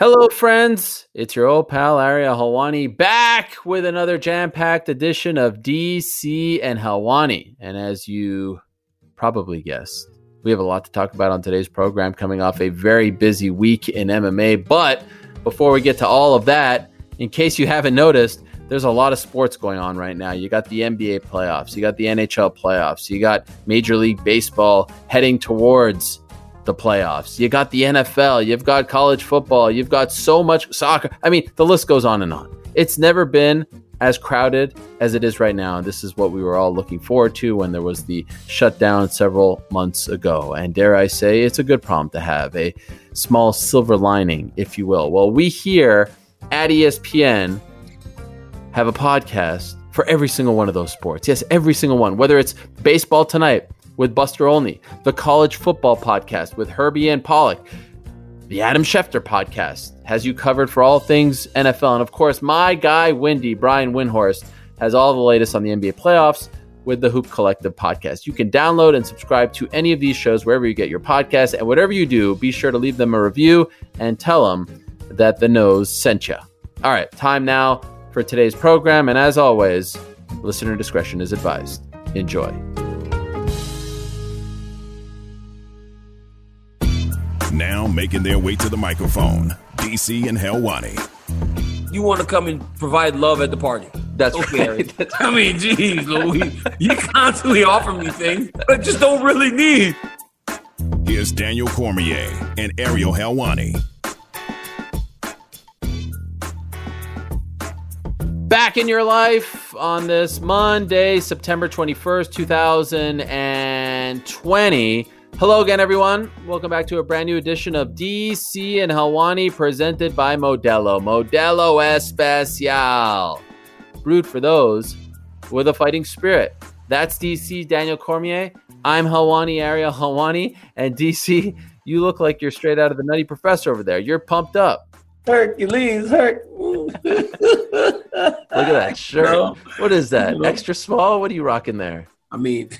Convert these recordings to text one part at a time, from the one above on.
Hello, friends. It's your old pal Ariel Helwani back with another jam-packed edition of DC and Helwani. And as you probably guessed, we have a lot to talk about on today's program, coming off a very busy week in MMA. But before we get to all of that, in case you haven't noticed, there's a lot of sports going on right now. You got the NBA playoffs, you got the NHL playoffs, you got Major League Baseball heading towards the playoffs. You got the NFL, you've got college football, you've got so much soccer. I mean, the list goes on and on. It's never been as crowded as it is right now. And this is what we were all looking forward to when there was the shutdown several months ago. And dare I say, it's a good problem to have a small silver lining, if you will. Well, we here at ESPN have a podcast for every single one of those sports. Yes, every single one. Whether it's baseball tonight with Buster Olney, the college football podcast with Herbie and Pollack, the Adam Schefter podcast has you covered for all things NFL. And of course, my guy, Windy, Brian Windhorst, has all the latest on the NBA playoffs with the Hoop Collective podcast. You can download and subscribe to any of these shows wherever you get your podcasts. And whatever you do, be sure to leave them a review and tell them that the nose sent you. All right, time now for today's program. And as always, listener discretion is advised. Enjoy. Now making their way to the microphone, DC and Helwani. You want to come and provide love at the party. That's Okay. right. That's- I mean, geez, Louis, you constantly offer me things I just don't really need. Here's Daniel Cormier and Ariel Helwani. back in your life on this Monday, September 21st, 2020. Hello again, everyone. Welcome back to a brand new edition of DC and Helwani presented by Modelo. Modelo Especial. Brewed for those with a fighting spirit. That's DC Daniel Cormier. I'm Helwani Ariel Helwani. And DC, you look like you're straight out of the Nutty Professor over there. You're pumped up. Hercules, Herc. Look at that shirt. What is that? Extra small? What are you rocking there? I mean,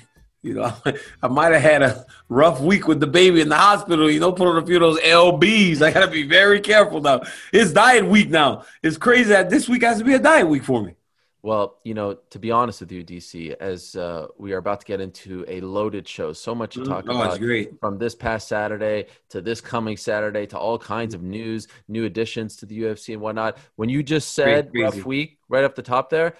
you know, I might have had a rough week with the baby in the hospital. You know, put on a few of those LBs. I got to be very careful now. It's diet week now. It's crazy that this week has to be a diet week for me. Well, you know, to be honest with you, DC, as uh, we are about to get into a loaded show, so much to talk Oh, about from this past Saturday to this coming Saturday to all kinds of news, new additions to the UFC and whatnot. When you just said rough week right up the top there,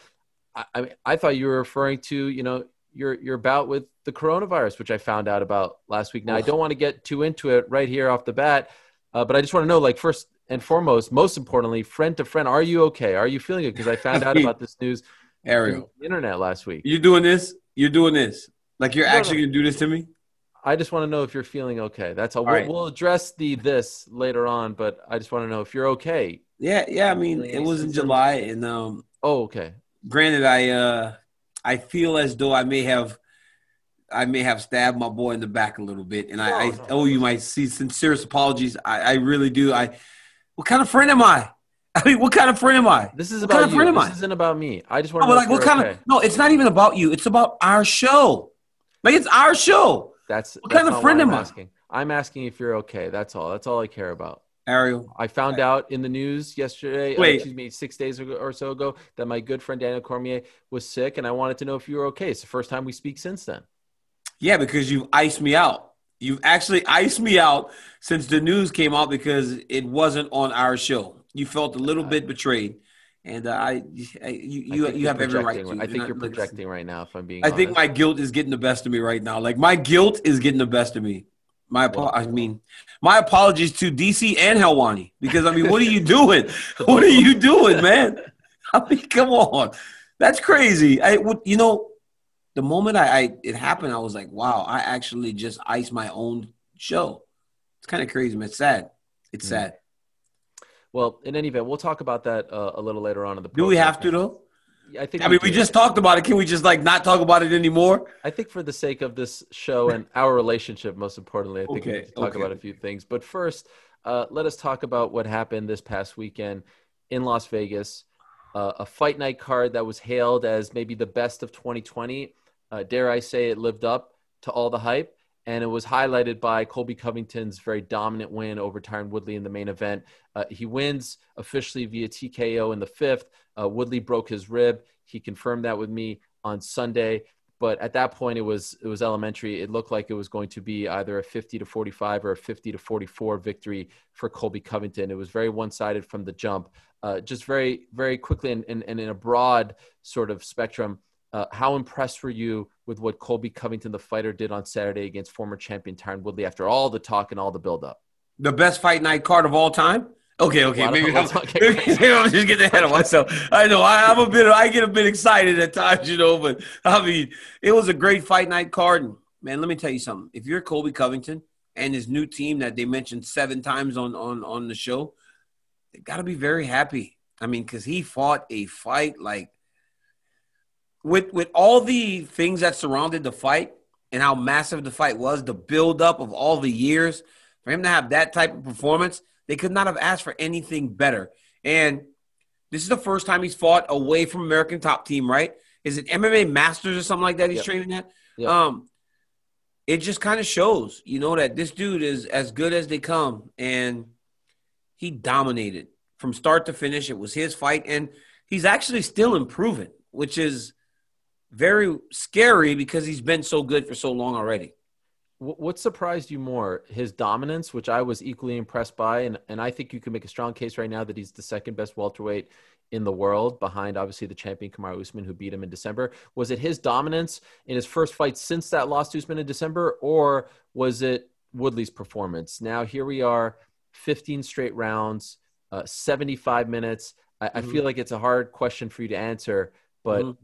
I, I, mean, I thought you were referring to, you know, your your bout with the coronavirus, which I found out about last week. Now, I don't want to get too into it right here off the bat, uh, but I just want to know, like, first and foremost, most importantly, friend to friend, are you okay? Are you feeling good? Because I found out about this news on Ariel, the internet last week. You're doing this? You're doing this. Like you're No, actually no. going to do this to me? I just want to know if you're feeling okay. That's all. All We'll, right. we'll address the this later on, but I just want to know if you're okay. Yeah, yeah. I mean, it was in? July, and um, Oh, okay. granted, I uh, I feel as though I may have, I may have stabbed my boy in the back a little bit, and I, I No, no. owe you my sincerest apologies. I, I really do. I, what kind of friend am I? I mean, what kind of friend am I? This is What about kind of you. friend am This I? isn't about me. I just want to know like, what kind okay. of? No, it's not even about you. It's about our show. Like, it's our show. That's what that's kind of friend I'm am I? asking. I'm asking if you're okay. That's all. That's all I care about. Ariel, I found out in the news yesterday, uh, Wait. excuse me, six days ago or so ago, that my good friend Daniel Cormier was sick, and I wanted to know if you were okay. It's the first time we speak since then. Yeah, because you've iced me out. You've actually iced me out since the news came out because it wasn't on our show. You felt a little bit betrayed, and uh, I, I, you, I you, you have every right to. I think you're like, projecting right now. If I'm being, I think my guilt is getting the best of me right now. Like my guilt is getting the best of me. My, apo- I mean, my apologies to DC and Helwani because I mean, what are you doing? what are you doing, man? I mean, come on, that's crazy. I would, you know, the moment I, I it happened, I was like, wow, I actually just iced my own show. It's kind of crazy, man. It's sad. It's Mm. sad. Well, in any event, we'll talk about that uh, a little later on in the. Do we have to though? I think. I mean, we do. just talked about it. Can we just like not talk about it anymore? I think for the sake of this show and our relationship, most importantly, I think we need to talk okay. about a few things. But first, uh, let us talk about what happened this past weekend in Las Vegas. Uh, a fight night card that was hailed as maybe the best of 2020. Uh, dare I say it lived up to all the hype. and it was highlighted by Colby Covington's very dominant win over Tyron Woodley in the main event. Uh, he wins officially via TKO in the fifth. Uh, Woodley broke his rib. He confirmed that with me on Sunday. But at that point, it was it was elementary. It looked like it was going to be either a 50 to 45 or a 50 to 44 victory for Colby Covington. It was very one sided from the jump. Uh, just very very quickly and, and, and in a broad sort of spectrum. Uh, how impressed were you with what Colby Covington, the fighter, did on Saturday against former champion Tyron Woodley after all the talk and all the buildup? The best fight night card of all time. Okay, okay, maybe I'm, maybe I'm, just getting ahead of myself. I know I, am a bit, I get a bit excited at times, you know. But I mean, it was a great fight night card. And, man, let me tell you something. If you're Colby Covington and his new team that they mentioned seven times on on on the show, they got to be very happy. I mean, because he fought a fight like with with all the things that surrounded the fight and how massive the fight was, the buildup of all the years for him to have that type of performance they could not have asked for anything better. And this is the first time he's fought away from American Top Team, right? Is it MMA Masters or something like that he's yep. training at? Yep. Um, it just kind of shows, you know, that this dude is as good as they come, and he dominated from start to finish. It was his fight, and he's actually still improving, which is very scary because he's been so good for so long already what surprised you more his dominance which i was equally impressed by and, and i think you can make a strong case right now that he's the second best welterweight in the world behind obviously the champion Kamaru Usman who beat him in December was it his dominance in his first fight since that loss to Usman in December or was it Woodley's performance now here we are 15 straight rounds uh, 75 minutes I, mm-hmm. I, feel like it's a hard question for you to answer but mm-hmm.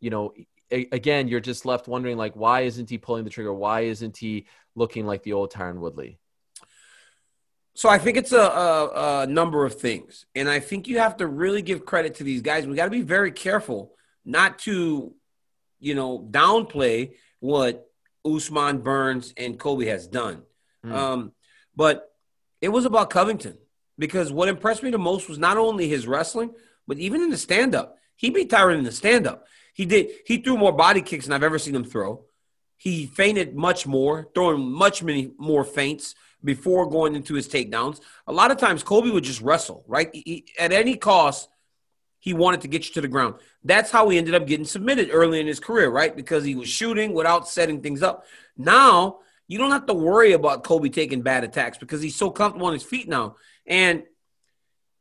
you know again, you're just left wondering like, why isn't he pulling the trigger? Why isn't he looking like the old Tyron Woodley? So I think it's a, a, a, number of things, and I think you have to really give credit to these guys. We got to be very careful not to, you know, downplay what Usman Burns and Kobe has done. Mm. Um, but it was about Covington because what impressed me the most was not only his wrestling, but even in the stand up. He beat Tyron in the stand up. He did. He threw more body kicks than I've ever seen him throw. He feinted much more, throwing much many more feints before going into his takedowns. A lot of times, Kobe would just wrestle, right? He, at any cost, he wanted to get you to the ground. That's how he ended up getting submitted early in his career, right? Because he was shooting without setting things up. Now, you don't have to worry about Kobe taking bad attacks because he's so comfortable on his feet now. And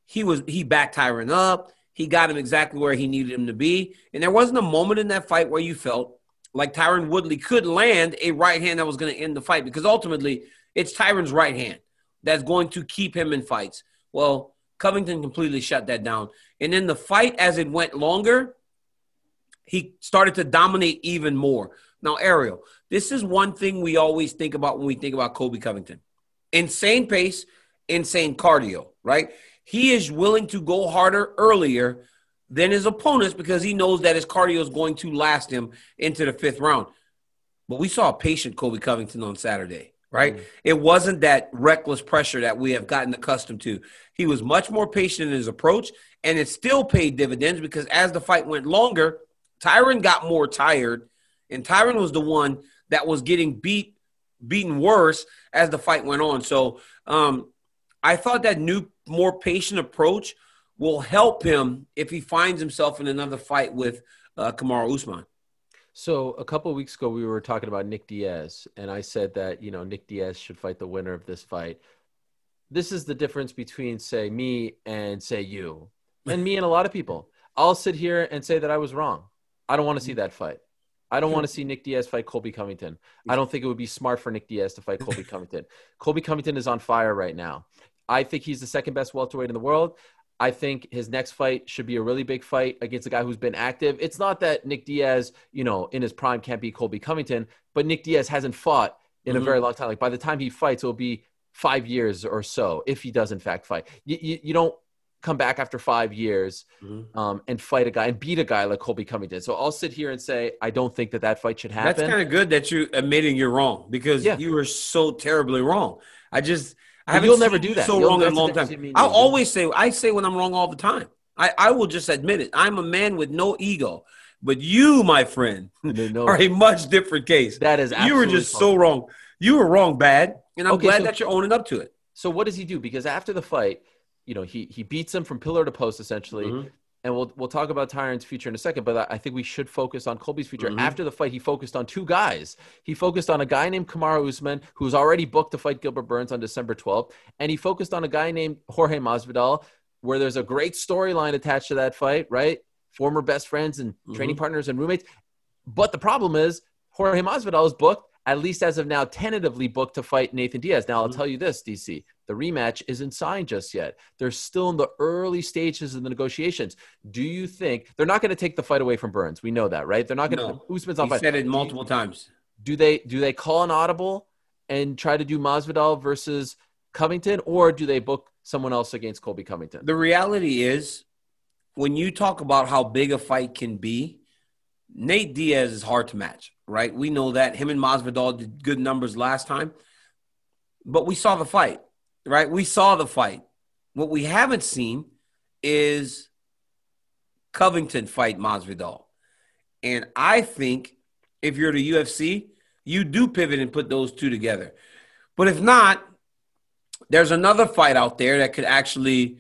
he was he backed Tyron up. He got him exactly where he needed him to be. And there wasn't a moment in that fight where you felt like Tyron Woodley could land a right hand that was going to end the fight because ultimately it's Tyron's right hand that's going to keep him in fights. Well, Covington completely shut that down. And then the fight, as it went longer, he started to dominate even more. Now, Ariel, this is one thing we always think about when we think about Kobe Covington insane pace, insane cardio, right? He is willing to go harder earlier than his opponents because he knows that his cardio is going to last him into the fifth round. But we saw a patient Colby Covington on Saturday, right? Mm-hmm. It wasn't that reckless pressure that we have gotten accustomed to. He was much more patient in his approach, and it still paid dividends because as the fight went longer, Tyron got more tired, and Tyron was the one that was getting beat, beaten worse as the fight went on. So um, I thought that new more patient approach will help him if he finds himself in another fight with uh, Kamaru Usman. So a couple weeks ago, we were talking about Nick Diaz, and I said that you know Nick Diaz should fight the winner of this fight. This is the difference between say me and say you, and me and a lot of people. I'll sit here and say that I was wrong. I don't want to see that fight. I don't want to see Nick Diaz fight Colby Covington. I don't think it would be smart for Nick Diaz to fight Colby Covington. Colby Covington is on fire right now. I think he's the second best welterweight in the world. I think his next fight should be a really big fight against a guy who's been active. It's not that Nick Diaz, you know, in his prime can't be Colby Covington, but Nick Diaz hasn't fought in mm-hmm. a very long time. Like by the time he fights, it'll be five years or so if he does in fact fight. You, you, you don't come back after five years mm-hmm. um, and fight a guy and beat a guy like Colby Covington. So I'll sit here and say I don't think that that fight should happen. That's kind of good that you're admitting you're wrong because yeah. you were so terribly wrong. I just I you'll never do that. So you'll wrong in a long time. I'll always say I say when I'm wrong all the time. I, I will just admit it. I'm a man with no ego. But you, my friend, no. are a much different case. That is you were just so wrong. You were wrong, bad, and I'm Okay, glad so- that you're owning up to it. So what does he do? Because after the fight, you know, he he beats him from pillar to post essentially. Mhm. And we'll we'll talk about Tyron's future in a second, but I think we should focus on Colby's future. Mhm. After the fight, he focused on two guys. He focused on a guy named Kamaru Usman, who's already booked to fight Gilbert Burns on December 12th, and he focused on a guy named Jorge Masvidal, where there's a great storyline attached to that fight, right? Former best friends and training partners and roommates. But the problem is Jorge Masvidal is booked, at least as of now, tentatively booked to fight Nathan Diaz. Now, I'll Mhm. tell you this, DC, the rematch isn't signed just yet. They're still in the early stages of the negotiations. Do you think they're not going to take the fight away from Burns? We know that, right? They're not going to. No. Usman's on He fight. said it Do multiple times. Do they do they call an audible and try to do Masvidal versus Covington, or do they book someone else against Colby Covington? The reality is, when you talk about how big a fight can be, Nate Diaz is hard to match, right? We know that him and Masvidal did good numbers last time, but we saw the fight, right? We saw the fight. What we haven't seen is Covington fight Masvidal, and I think if you're the UFC, you do pivot and put those two together. But if not, there's another fight out there that could actually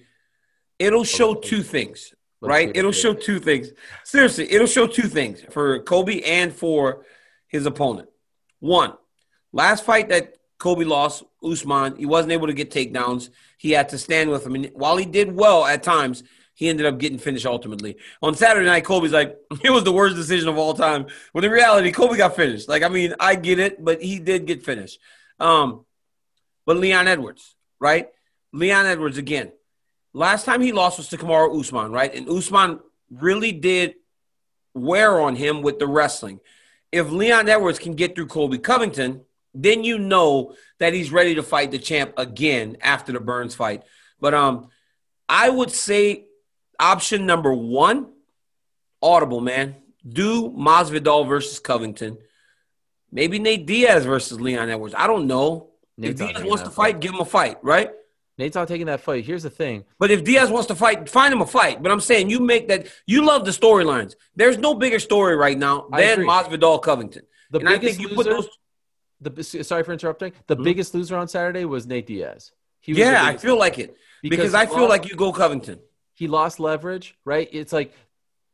it'll show two things right? It'll show two things. Seriously, it'll show two things for Kobe and for his opponent. One, last fight that Kobe lost, Usman, he wasn't able to get takedowns. He had to stand with him. And while he did well at times, he ended up getting finished ultimately. On Saturday night, Kobe's like, it was the worst decision of all time. When in reality, Kobe got finished. Like, I mean, I get it, but he did get finished. Um, but Leon Edwards, right? Leon Edwards again. Last time he lost was to Kamaru Usman, right? And Usman really did wear on him with the wrestling. If Leon Edwards can get through Colby Covington, then you know that he's ready to fight the champ again after the Burns fight. But um, I would say option number one, audible, man. Do Masvidal versus Covington. Maybe Nate Diaz versus Leon Edwards. I don't know. Nate's if Diaz wants to fight, give him a fight, right? Nate's not taking that fight. Here's the thing. But if Diaz wants to fight, find him a fight. But I'm saying you make that. You love the storylines. There's no bigger story right now than. Masvidal Covington. The and I biggest think you put those. The sorry for interrupting. The Mhm. biggest loser on Saturday was Nate Diaz. He was Yeah, I feel loser. like it because, he I feel lost- like you go Covington. he lost leverage, right? It's like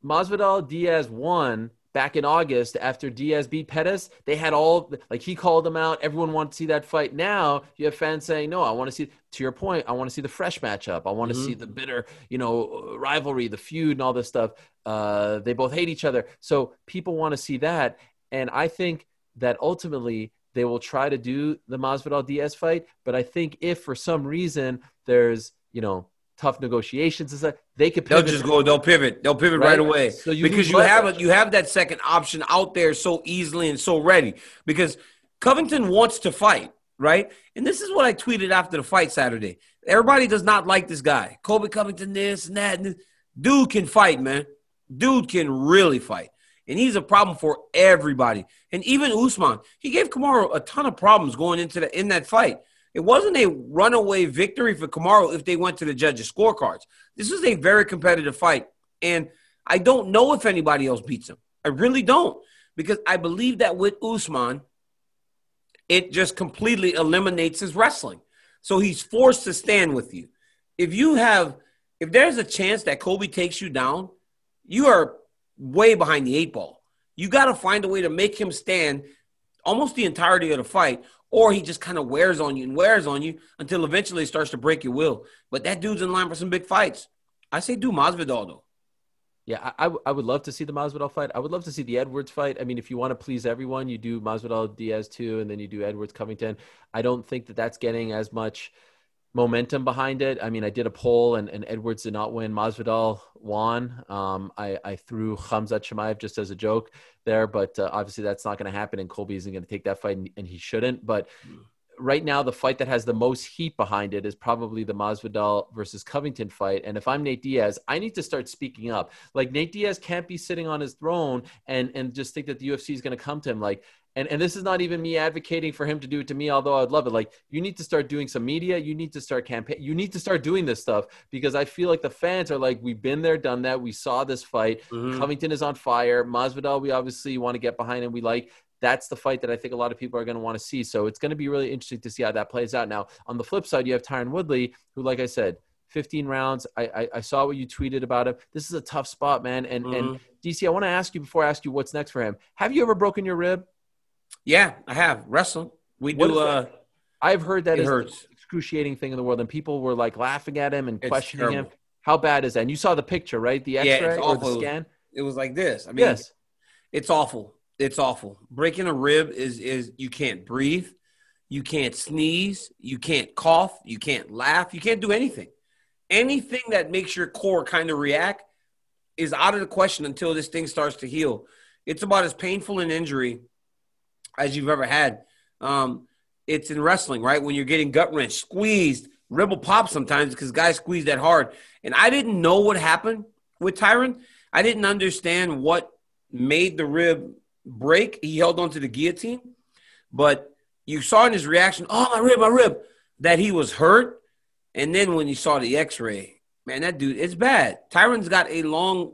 Masvidal Diaz won back in August after Diaz beat Pettis. They had all like he called them out. Everyone wanted to see that fight. Now you have fans saying, "No, I want to see." To your point, I want to see the fresh matchup. I want to Mhm. see the bitter, you know, rivalry, the feud, and all this stuff. Uh, they both hate each other, so people want to see that. And I think that ultimately they will try to do the Masvidal Diaz fight. But I think if for some reason there's, you know, tough negotiations and stuff, they could They'll pivot just go. They'll pivot. They'll pivot right, Right? away So you because you have a, you have that second option out there so easily and so ready. Because Covington wants to fight, right? And this is what I tweeted after the fight Saturday. Everybody does not like this guy, Kobe Covington. This and that. And this. Dude can fight, man. Dude can really fight. And he's a problem for everybody. And even Usman, he gave Kamaru a ton of problems going into the in that fight. It wasn't a runaway victory for Kamaru if they went to the judges' scorecards. This is a very competitive fight. And I don't know if anybody else beats him. I really don't. Because I believe that with Usman, it just completely eliminates his wrestling. So he's forced to stand with you. If you have, if there's a chance that Kobe takes you down, you are way behind the eight ball. You got to find a way to make him stand almost the entirety of the fight, or he just kind of wears on you and wears on you until eventually it starts to break your will. But that dude's in line for some big fights. I say do Masvidal though. Yeah, I, I would love to see the Masvidal fight. I would love to see the Edwards fight. I mean, if you want to please everyone, you do Masvidal Diaz too, and then you do Edwards Covington. I don't think that that's getting as much momentum behind it. I mean, I did a poll, and, and Edwards did not win. Masvidal won. Um, I, I threw Khamzat Chimaev just as a joke there, but uh, obviously that's not going to happen, and Colby isn't going to take that fight, and, and he shouldn't. But right now, the fight that has the most heat behind it is probably the Masvidal versus Covington fight. And if I'm Nate Diaz, I need to start speaking up. Like Nate Diaz can't be sitting on his throne and and just think that the UFC is going to come to him. Like, and and this is not even me advocating for him to do it to me, although I'd love it. Like, you need to start doing some media. You need to start campaign. You need to start doing this stuff because I feel like the fans are like, we've been there, done that. We saw this fight. Mhm. Covington is on fire. Masvidal, we obviously want to get behind and we like. that's the fight that I think a lot of people are going to want to see. So it's going to be really interesting to see how that plays out. Now, on the flip side, you have Tyron Woodley, who, like I said, 15 rounds. I, I, I saw what you tweeted about him. This is a tough spot, man. And Mhm. and DC, I want to ask you before I ask you what's next for him. Have you ever broken your rib? Yeah, I have wrestling. We What do. Uh. I've heard that it is the hurts. most excruciating thing in the world, and people were like laughing at him and It's questioning him. How bad is that? And you saw the picture, right? The Yeah, X-ray it's or the scan. it was like this. I mean, yes. it's awful. It's awful. Breaking a rib is is you can't breathe, you can't sneeze, you can't cough, you can't laugh, you can't do anything. Anything that makes your core kind of react is out of the question until this thing starts to heal. It's about as painful an injury as you've ever had. Um, it's in wrestling, right? When you're getting gut wrenched, squeezed, rib will pop sometimes because guys squeeze that hard. And I didn't know what happened with Tyron. I didn't understand what made the rib break. He held onto the guillotine, but you saw in his reaction, "Oh my rib, my rib," that he was hurt. And then when you saw the X-ray, man, that dude, it's bad. Tyron's got a long,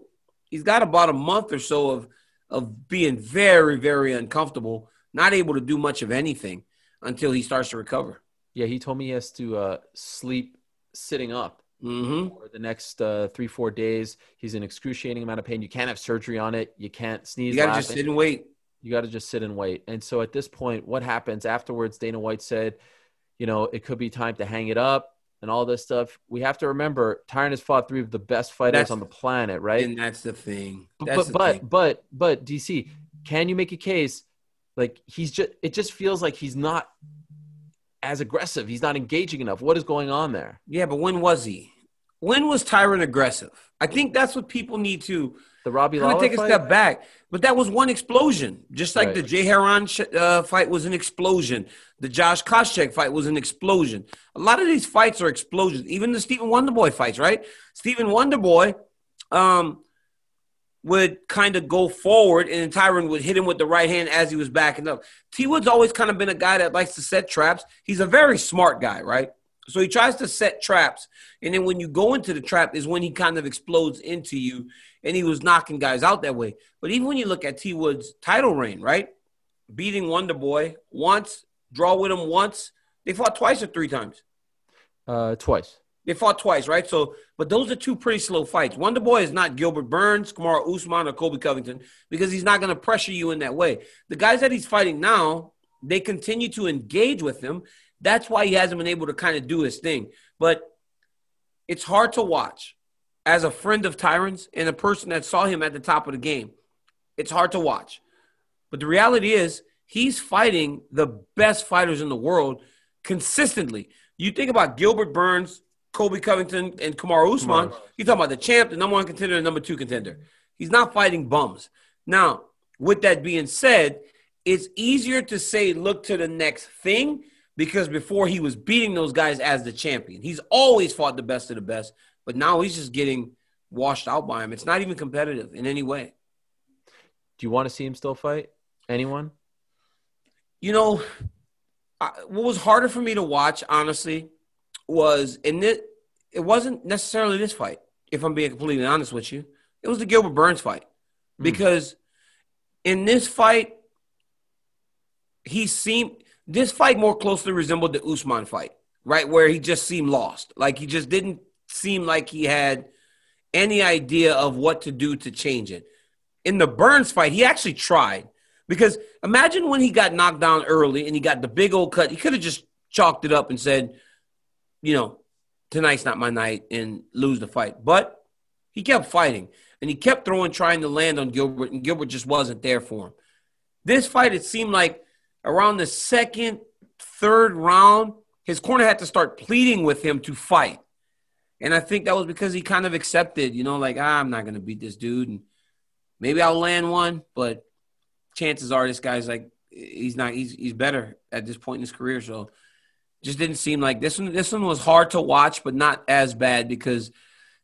he's got about a month or so of of being very, very uncomfortable, not able to do much of anything until he starts to recover. Yeah, he told me he has to uh, sleep sitting up hmm for the next uh, three, four days. He's in excruciating amount of pain. You can't have surgery on it. You can't sneeze. You got to just sit and wait. you got to just sit and wait. And so at this point, what happens afterwards? Dana White said, you know, it could be time to hang it up and all this stuff. We have to remember Tyron has fought three of the best fighters That's- on the planet, right? And that's the thing. but That's but the but, thing. but but DC, can you make a case like he's just it just feels like he's not as aggressive. He's not engaging enough. What is going on there? Yeah, but when was he? When was Tyron aggressive? I think that's what people need to The Robbie Lawler take a fight? step back. But that was one explosion. Just like Right. the Jay Hieron sh- uh, fight was an explosion. The Josh Koscheck fight was an explosion. A lot of these fights are explosions. Even the Stephen Wonderboy fights, right? Stephen Wonderboy um, would kind of go forward and Tyron would hit him with the right hand as he was backing up. T Wood's always kind of been a guy that likes to set traps. He's a very smart guy, right? So he tries to set traps. And then when you go into the trap is when he kind of explodes into you. And he was knocking guys out that way. But even when you look at T Wood's title reign, right? Beating Wonder Boy once, draw with him once. They fought twice or three times. Uh, twice. They fought twice, right? So, but those are two pretty slow fights. Wonder Boy is not Gilbert Burns, Kamara Usman, or Kobe Covington because he's not going to pressure you in that way. The guys that he's fighting now, they continue to engage with him. That's why he hasn't been able to kind of do his thing. But it's hard to watch as a friend of Tyron's and a person that saw him at the top of the game. It's hard to watch. But the reality is, he's fighting the best fighters in the world consistently. You think about Gilbert Burns, Kobe Covington, and Kamar Usman. Kamara. You're talking about the champ, the number one contender, and number two contender. He's not fighting bums. Now, with that being said, it's easier to say look to the next thing because before he was beating those guys as the champion. He's always fought the best of the best, but now he's just getting washed out by him. It's not even competitive in any way. Do you want to see him still fight? Anyone? You know, I, what was harder for me to watch, honestly, was in it. It wasn't necessarily this fight. If I'm being completely honest with you, it was the Gilbert Burns fight Hmm. because in this fight, he seemed this fight more closely resembled the Usman fight, right? Where he just seemed lost, like he just didn't seem like he had any idea of what to do to change it. In the Burns fight, he actually tried. Because imagine when he got knocked down early and he got the big old cut, he could have just chalked it up and said, you know, tonight's not my night and lose the fight. But he kept fighting and he kept throwing, trying to land on Gilbert, and Gilbert just wasn't there for him. This fight, it seemed like around the second, third round, his corner had to start pleading with him to fight. And I think that was because he kind of accepted, you know, like, ah, I'm not going to beat this dude. And maybe I'll land one, but chances are this guy's like he's not he's he's better at this point in his career. So just didn't seem like this one. This one was hard to watch, but not as bad because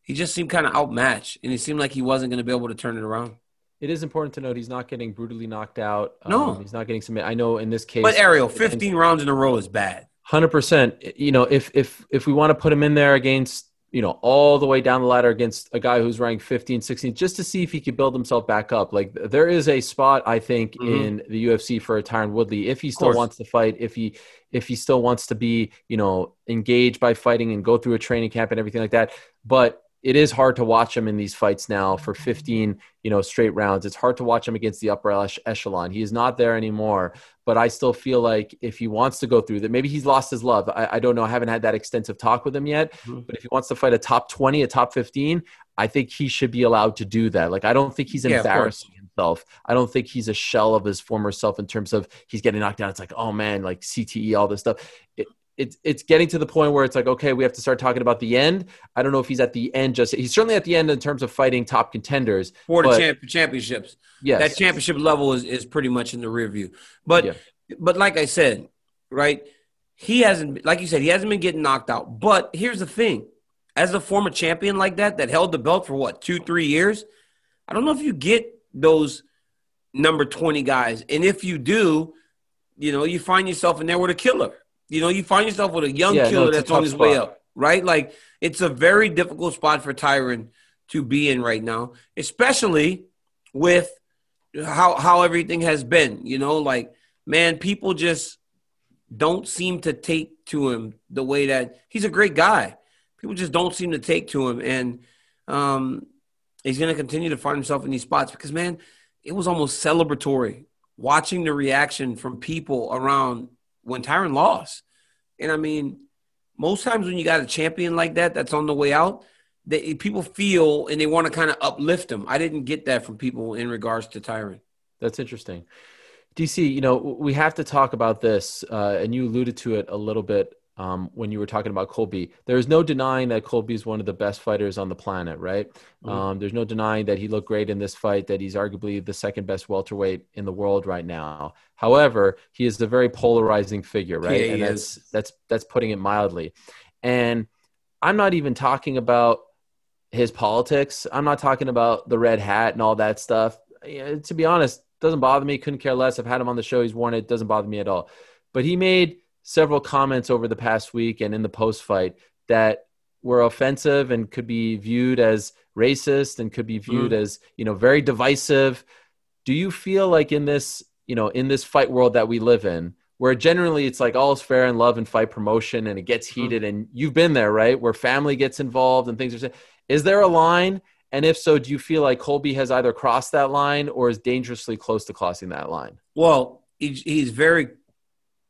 he just seemed kind of outmatched, and it seemed like he wasn't going to be able to turn it around. It is important to note he's not getting brutally knocked out. No. Um, he's not getting submitted. I know in this case, But Ariel, 15 rounds in a row is bad. hundred percent. You know, if if if we want to put him in there against you know, all the way down the ladder against a guy who's ranked 15, 16, just to see if he could build himself back up. Like there is a spot, I think, mm-hmm. in the UFC for a Tyron Woodley if he still wants to fight, if he if he still wants to be, you know, engaged by fighting and go through a training camp and everything like that. But it is hard to watch him in these fights now for 15 you know straight rounds. It's hard to watch him against the upper echelon. He is not there anymore but i still feel like if he wants to go through that maybe he's lost his love. I, I don't know. I haven't had that extensive talk with him yet mm-hmm. but if he wants to fight a top 20 a top 15 i think he should be allowed to do that. Like i don't think he's yeah, embarrassing himself. I don't think he's a shell of his former self in terms of he's getting knocked down. It's like oh man like cte all this stuff. It, it's it's getting to the point where it's like okay we have to start talking about the end. I don't know if he's at the end just he's certainly at the end in terms of fighting top contenders for the champ- championships. Yeah that championship level is, is pretty much in the rear view but yeah. but like i said right he hasn't like you said he hasn't been getting knocked out. But here's the thing. As a former champion like that that held the belt for what two three years? I don't know if you get those number 20 guys. And if you do you know you find yourself in there with a killer you know, you find yourself with a young yeah, killer no, that's on his spot. way up, right? Like it's a very difficult spot for Tyron to be in right now, especially with how how everything has been. You know, like man, people just don't seem to take to him the way that he's a great guy. People just don't seem to take to him, and um, he's going to continue to find himself in these spots because man, it was almost celebratory watching the reaction from people around when Tyron lost. And I mean, most times when you got a champion like that that's on the way out, they, people feel and they want to kind of uplift them. I didn't get that from people in regards to Tyron. That's interesting. DC, you know, we have to talk about this, uh, and you alluded to it a little bit um, when you were talking about Colby. There's no denying that Colby is one of the best fighters on the planet, right? Mm-hmm. Um, there's no denying that he looked great in this fight, that he's arguably the second best welterweight in the world right now. However, he is a very polarizing figure, right? Yeah, and that's is. that's that's putting it mildly. And I'm not even talking about his politics. I'm not talking about the red hat and all that stuff. to be honest, doesn't bother me. Couldn't care less. I've had him on the show. He's worn it. Doesn't bother me at all. But he made several comments over the past week and in the post fight that were offensive and could be viewed as racist and could be viewed mm. as you know very divisive do you feel like in this you know in this fight world that we live in where generally it's like all is fair in love and fight promotion and it gets mm-hmm. heated mm. and you've been there right where family gets involved and things are said, is there a line and if so do you feel like colby has either crossed that line or is dangerously close to crossing that line well he's very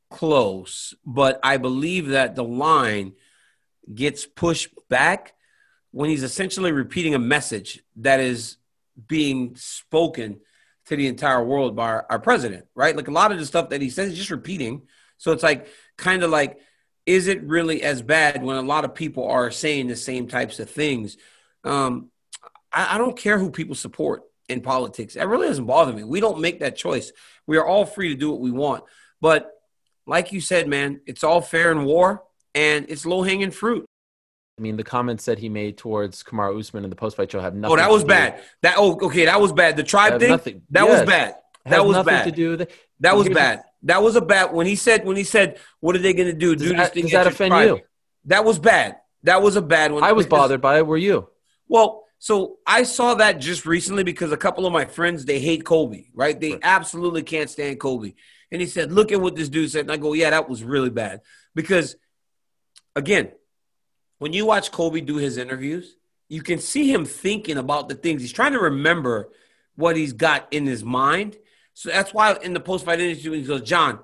close, but I believe that the line gets pushed back when he's essentially repeating a message that is being spoken to the entire world by our, our president, right? Like a lot of the stuff that he says, is just repeating. So it's like kind of like, is it really as bad when a lot of people are saying the same types of things? Um, I, I don't care who people support in politics. It really doesn't bother me. We don't make that choice. We are all free to do what we want. But like you said, man, it's all fair in war and it's low hanging fruit. I mean, the comments that he made towards Kamaru Usman in the post fight show have nothing. Oh, that was bad. That oh, okay, that was bad. The tribe thing. Nothing, that was bad. That was bad. To do with That was bad. That was a bad. When he said, when he said, "What are they going to do? Does do that, this thing?" Does that offend tribe. you? That was bad. That was a bad one. I was bothered by it. Were you? Well, so I saw that just recently because a couple of my friends they hate Kobe, right? They right. absolutely can't stand Colby. And he said, Look at what this dude said. And I go, Yeah, that was really bad. Because, again, when you watch Colby do his interviews, you can see him thinking about the things. He's trying to remember what he's got in his mind. So that's why in the post fight interview, he goes, John,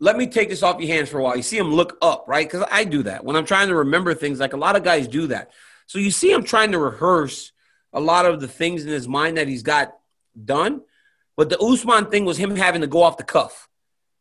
let me take this off your hands for a while. You see him look up, right? Because I do that when I'm trying to remember things. Like a lot of guys do that. So you see him trying to rehearse a lot of the things in his mind that he's got done. But the Usman thing was him having to go off the cuff.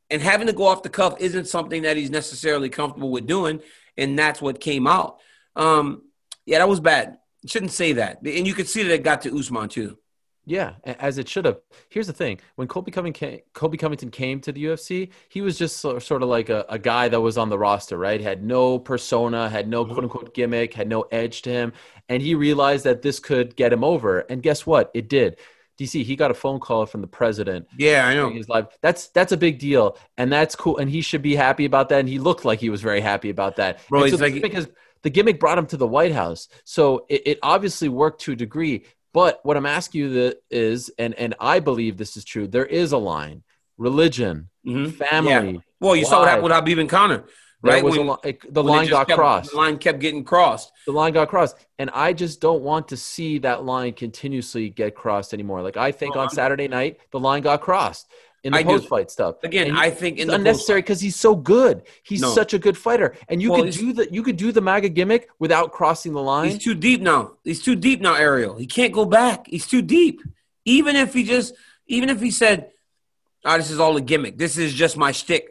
And having to go off the cuff isn't something that he's necessarily comfortable with doing. And that's what came out. Um, yeah, that was bad. You shouldn't say that. And you could see that it got to Usman too. Yeah, as it should have. Here's the thing: when Colby Covington, Colby Covington came to the UFC, he was just sort of like a, a guy that was on the roster, right? Had no persona, had no mm-hmm. quote unquote gimmick, had no edge to him, and he realized that this could get him over. And guess what? It did. DC, he got a phone call from the president. Yeah, I know. His life. That's that's a big deal, and that's cool. And he should be happy about that. And he looked like he was very happy about that. Bro, so like because The gimmick brought him to the White House, so it, it obviously worked to a degree. But what I'm asking you that is, and and I believe this is true. There is a line: religion, Mhm. family. Yeah. Well, you saw what happened with Khabib and Conor, right? When- li- it- the line got kept- crossed. The line kept getting crossed. the line got crossed and i just don't want to see that line continuously get crossed anymore like i think No, on I'm- saturday night the line got crossed in the I do. post-fight stuff Again, And I think in it's the unnecessary because he's so good he's No. such a good fighter and you Well, could do the you could do the maga gimmick without crossing the line He's too deep now. He's too deep now, Ariel. He can't go back. He's too deep. Even if he just, even if he said, "Oh, this is all a gimmick. This is just my shtick."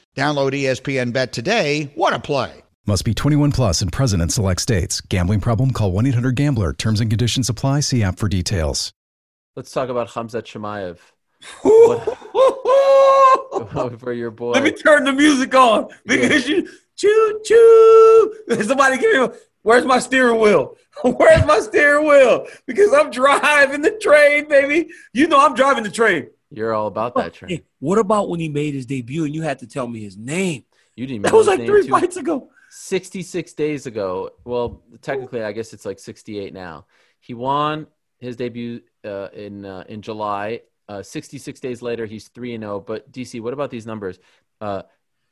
Download ESPN Bet today. What a play! Must be 21 plus and present in select states. Gambling problem? Call 1 800 Gambler. Terms and conditions apply. See app for details. let's talk about hamzat Chimaev for your boy Let me turn the music on because you choo choo. Somebody give me. Where's my steering wheel? Where's my steering wheel? Because I'm driving the train, baby. You know I'm driving the train. You're all about that Hey, what about when he made his debut and you had to tell me his name? you didn't That was like three too. fights ago. 66 days ago. Well, technically, I guess it's like 68 now. He won his debut uh, in uh, in July. Uh, 66 days later, he's three and zero. But DC, what about these numbers? Uh,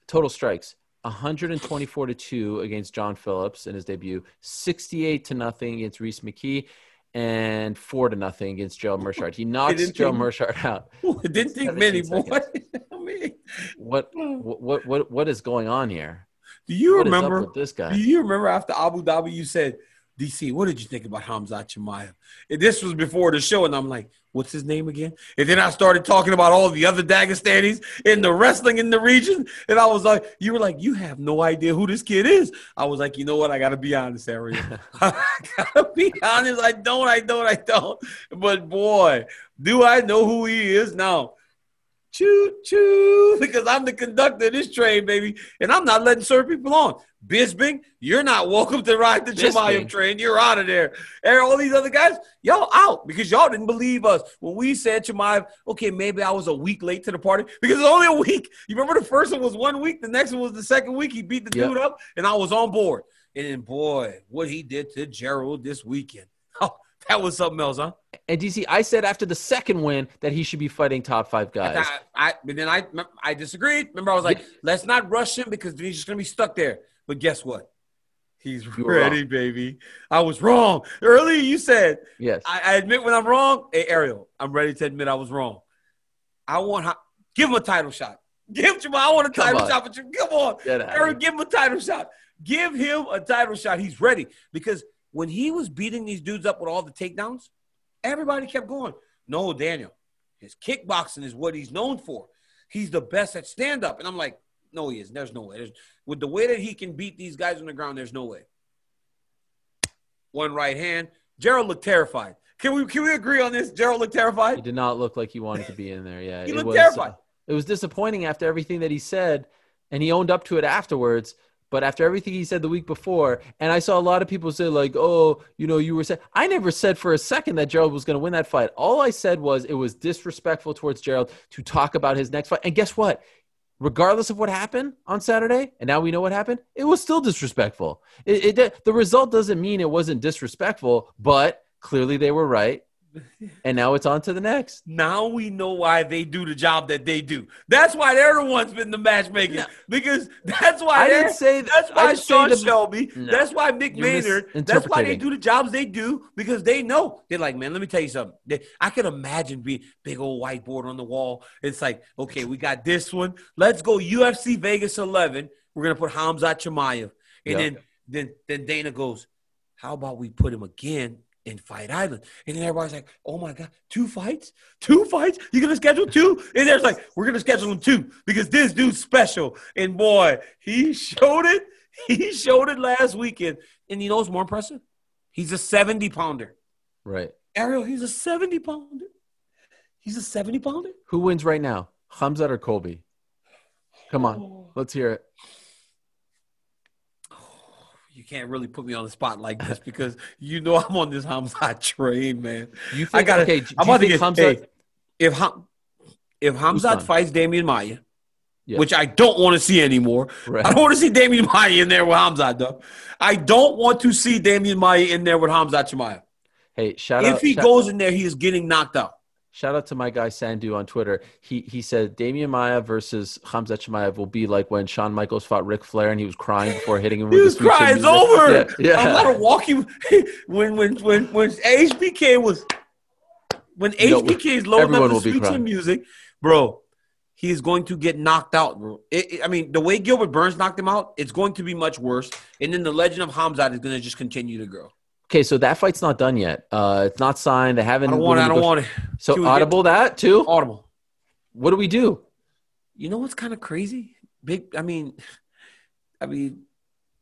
total strikes: 124 to two against John Phillips in his debut, 68 to nothing against Rhys McKee, and four to nothing against Joe Meerschaert. He knocks Joe think- Meerschaert out. Didn't think many, 17 boy. seconds. I mean, What what what what is going on here? do you What remember? this guy? Do you remember after Abu Dhabi, you said, DC, what did you think about Hamza Chimaev? And this was before the show, and I'm like, what's his name again? And then I started talking about all the other Dagestanis in the wrestling in the region. And I was like, you were like, you have no idea who this kid is. I was like, you know what? I got to be honest, Ariel. I got to be honest. I don't, I don't, I don't. But boy, do I know who he is now. Choo choo, I'm the conductor of this train, baby, and I'm not letting certain people on. Bisping, you're not welcome to ride the Bisping. Train. You're out of there. And all these other guys, y'all out because y'all didn't believe us when we said Chimayim. Okay, maybe I was a week late to the party because it's only a week. You remember the first one was one week, the next one was the second week. He beat the Yep. dude up, and I was on board. And then, boy, what he did to Gerald this weekend. That was something else, huh? And DC, I said after the second win that he should be fighting top five guys. I, I, but then I, I disagreed. Remember, I was like, let's not rush him because then he's just gonna be stuck there. But guess what? He's ready, baby. I was wrong. Earlier, you said Yes. I, I admit when I'm wrong. Hey, Ariel, I'm ready to admit I was wrong. I want give him a title shot. Give Jamal. I want a title shot. But you, come on, Get out of Ariel, give him a title shot. Give him a title shot. He's ready because when he was beating these dudes up with all the takedowns, everybody kept going. No, Daniel, his kickboxing is what he's known for. He's the best at stand up, and I'm like, no, he isn't. There's no way. There's, with the way that he can beat these guys on the ground, there's no way. One right hand. Gerald looked terrified. Can we can we agree on this? Gerald looked terrified. He did not look like he wanted to be in there. Yeah, He it looked was, terrified. It was disappointing after everything that he said, and he owned up to it afterwards. But after everything he said the week before, and I saw a lot of people say like, "Oh, you know, you were said." I never said for a second that Gerald was going to win that fight. All I said was it was disrespectful towards Gerald to talk about his next fight. And guess what? Regardless of what happened on Saturday, and now we know what happened, it was still disrespectful. It, it the result doesn't mean it wasn't disrespectful, but clearly they were right, and now it's on to the next. Now we know why they do the job that they do. That's why they're the ones been the matchmaking. Because that's why I didn't say that- That's why Sean the- Shelby. No. That's why Mick You're Maynard. That's why they do the jobs they do because they know they're like, man. Let me tell you something. I can imagine being big old whiteboard on the wall. It's like, okay, we got this one. Let's go UFC Vegas 11. We're gonna put Hamza Chimaev, and Yeah. then then then Dana goes, how about we put him again in Fight Island? And then everybody's like, oh my God, two fights? Two fights? You're going to schedule two? And there's like, we're going to schedule them two because this dude's special. And boy, he showed it. He showed it last weekend. And you know what's more impressive? He's a 70 pounder. Right. Ariel, he's a 70 pounder. He's a 70 pounder. Who wins right now? Hamzat or Colby? Come on, Oh. let's hear it. You can't really put me on the spot like this because you know I'm on this Hamzat train, man. You think? I got okay, I'm about to get. Hamzat? hey, if Ham, if Hamzat done? fights Demian Maia, Yeah. which I don't want to see anymore. Right. I don't want to see Demian Maia in there with Hamzat, though. I don't want to see Demian Maia in there with Hamzat Shemaya. Hey, shout If out! he shout, goes in there, he is getting knocked out. Shout out to my guy Sandu on Twitter. He he said Demian Maia versus Hamza Chimaev will be like when Shawn Michaels fought Ric Flair and he was crying before hitting him He with was future crying. It's over. Yeah, I'm yeah. not a walking. when when when when HBK was when You HBK is loading up the sweet chin music, bro. He is going to get knocked out, bro. It- it- I mean, the way Gilbert Burns knocked him out, it's going to be much worse. And then the legend of Hamzat is going to just continue to grow. Okay, so that fight's not done yet. Uh, it's not signed. They haven't. I don't want. it. I don't want it. So get- audible that too. Audible. What do we do? You know what's kind of crazy? Big. I mean, I mean,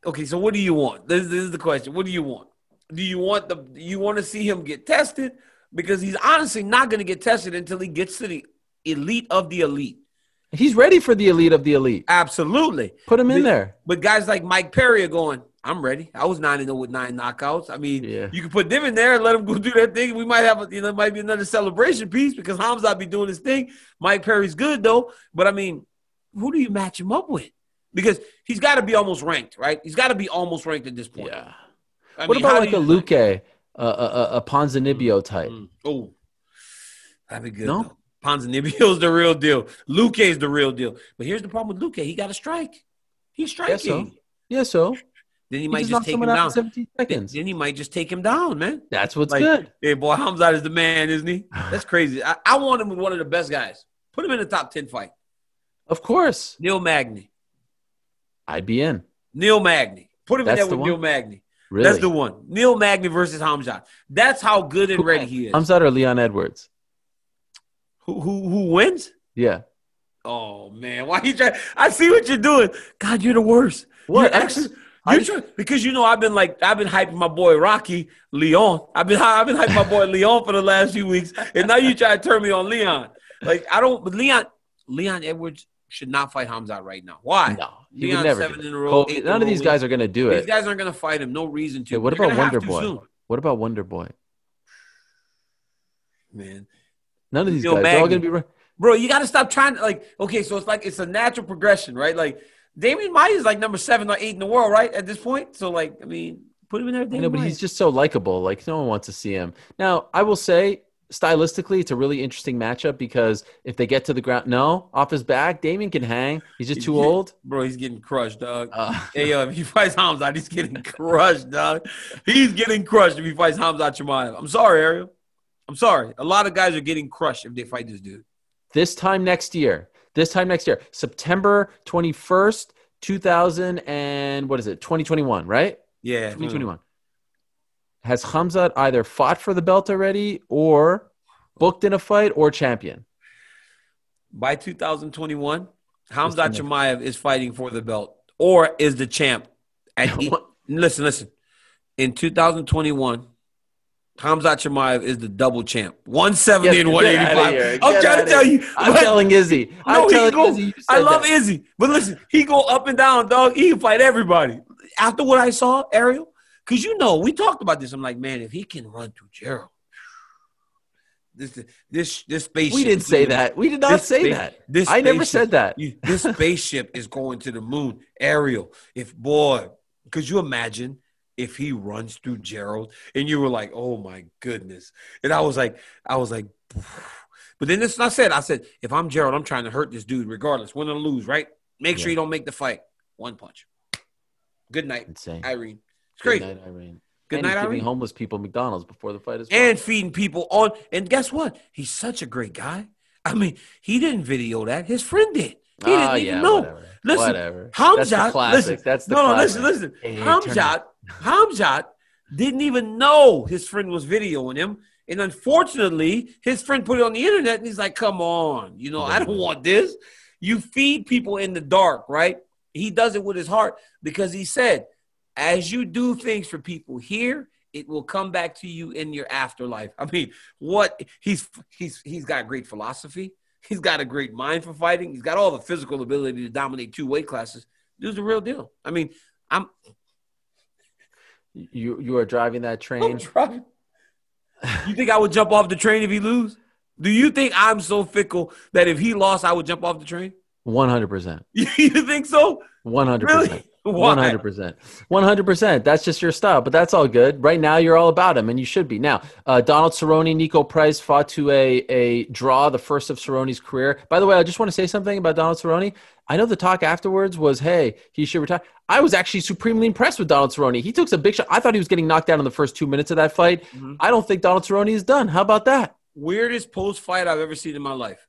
okay. So what do you want? This, this is the question. What do you want? Do you want the? Do you want to see him get tested? Because he's honestly not going to get tested until he gets to the elite of the elite. He's ready for the elite of the elite. Absolutely. Put him in But- there. But guys like Mike Perry are going. I'm ready. I was nine and zero with nine knockouts. I mean, Yeah. you can put them in there and let them go do their thing. We might have, a, you know, might be another celebration piece because Hamza be doing his thing. Mike Perry's good though, but I mean, who do you match him up with? Because he's got to be almost ranked, right? He's got to be almost ranked at this point. Yeah. I what mean, about like a Luque, a, a, a, Ponzinibbio mm-hmm. type? Mm. Oh, that'd be good. No? No, Ponzinibbio's the real deal. Luque is the real deal. But here's the problem with Luque: he got a strike. He's striking. so. Yeah, so Then he he might just just take him someone out in down. 17 Then, seconds. then he might just take him down, man. That's what's Like, good. Hey, boy, Hamzat is the man, isn't he? That's crazy. I, I want him with one of the best guys. Put him in the top 10 fight. Of course, Neil Magny. I'd be in. Neil Magny. Put him That's in there with one? Neil Magny. Really, That's the one. Neil Magny versus Hamzat. That's how good and ready he is. Hamzat or Leon Edwards? Who, who, who wins? Yeah. Oh, man. Why you trying? I see what you're doing. God, you're the worst. What? You're actually, You're trying, because you know I've been like I've been hyping my boy Rocky Leon. I've been I've been hyping my boy Leon for the last few weeks, and now you try to turn me on Leon. Like I don't. But Leon Leon Edwards should not fight Hamzat right now. Why? No, he Leon never. seven in a row, Cole- none of these guys are going to do it. These guys aren't gonna fight him. No reason to. Okay, what They're about Wonder Boy? What about Wonder Boy? man. None of these Neil guys. They're all going to be. Re- Bro, you got to stop trying to like. Okay, so it's like it's a natural progression, right? Like Demian Maia is like number seven or eight in the world, right? At this point, so like, I mean, put him in there. I know, but Maia. he's just so likable. Like no one wants to see him. Now, I will say, stylistically, it's a really interesting matchup because if they get to the ground, no, off his back, Demian can hang. He's just too old. bro. He's getting crushed, dog. Uh, Hey yo, if he fights Hamzat, he's getting crushed, dog. He's getting crushed if he fights Hamzat Chimaev. I'm sorry, Ariel. I'm sorry. A lot of guys are getting crushed if they fight this dude. this time next year, this time next year, September twenty first, two thousand and what is it, twenty twenty one, right? Yeah, mm. Twenty twenty one. Has Hamzat either fought for the belt already, or booked in a fight, or champion? By 2021, Hamzat Chimaev is fighting for the belt or is the champ. E- listen, listen. In 2021, Hamzat Chimaev is the double champ. 170 Get- and 185. I'm trying to tell you. I'm but- telling Izzy. I'm No, telling go, Izzy. I love that. Izzy, but listen, he go up and down, dog. He can fight everybody. After what I saw, Ariel, because you know we talked about this. I'm like, man, if he can run through Gerald, this this this spaceship. We didn't say that. We did not say space- that. This I never said that. you- this spaceship is going to the moon, Ariel. If boy, could you imagine if he runs through Gerald and you were like, oh my goodness, and I was like, I was like. But then this I said. I said, if I'm Gerald, I'm trying to hurt this dude regardless, win or lose, right? Make sure you don't make the fight. One punch. Good night, Insane. Irene. It's great. Good night, Irene. Good and night, Irene. homeless people McDonald's before the fight as well. And feeding people on. And guess what? He's such a great guy. I mean, he didn't video that. His friend did. He Ah, didn't even yeah, know. whatever. Listen, Whatever. Hamzat, That's classic. listen, That's the no, classic. no, listen, listen. Hey, Hamzat, Hamzat didn't even know his friend was videoing him. And unfortunately, his friend put it on the internet and he's like, come on, you know, I don't want this. You feed people in the dark, right? He does it with his heart because he said, as you do things for people here, it will come back to you in your afterlife. I mean, what he's he's he's got great philosophy. He's got a great mind for fighting. He's got all the physical ability to dominate two weight classes. Dude's the real deal. I mean, I'm You you are driving that I'm train. driving. You think I would jump off the train if he lose? Do you think I'm so fickle that if he lost, I would jump off the train? One hundred percent. you think so? One hundred percent. One hundred percent. One hundred percent. That's just your style, but that's all good. Right now, you're all about him, and you should be. Now, uh, Donald Cerrone, Niko Price fought to a a draw, the first of Cerrone's career. By the way, I just want to say something about Donald Cerrone. I know the talk afterwards was, "Hey, he should retire." I was actually supremely impressed with Donald Cerrone. He took some big shot. I thought he was getting knocked down in the first two minutes of that fight. Mhm. I don't think Donald Cerrone is done. How about that? Weirdest post fight I've ever seen in my life.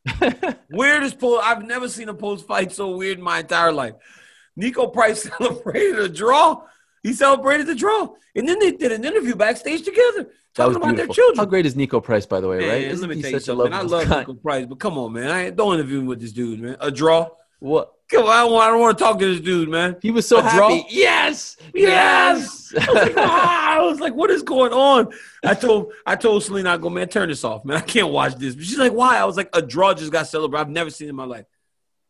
Weirdest post. I've never seen a post fight so weird in my entire life. Niko Price celebrated a draw. He celebrated the draw, and then they did an interview backstage together talking about their children. How great is Niko Price, by the way? Man, right? let Isn't me he tell you such a something. I love guy? Niko Price, but come on, man. I don't interview with this dude, man. A draw. What? Come on, I don't, want, I don't want to talk to this dude, man. He was so A draw? happy. Yes, Yes. I was like, wow. Ah, I was like, what is going on? I told I told Selena, I go, man, turn this off, man. I can't watch this. But she's like, why? I was like, a draw just got celebrated. I've never seen it in my life.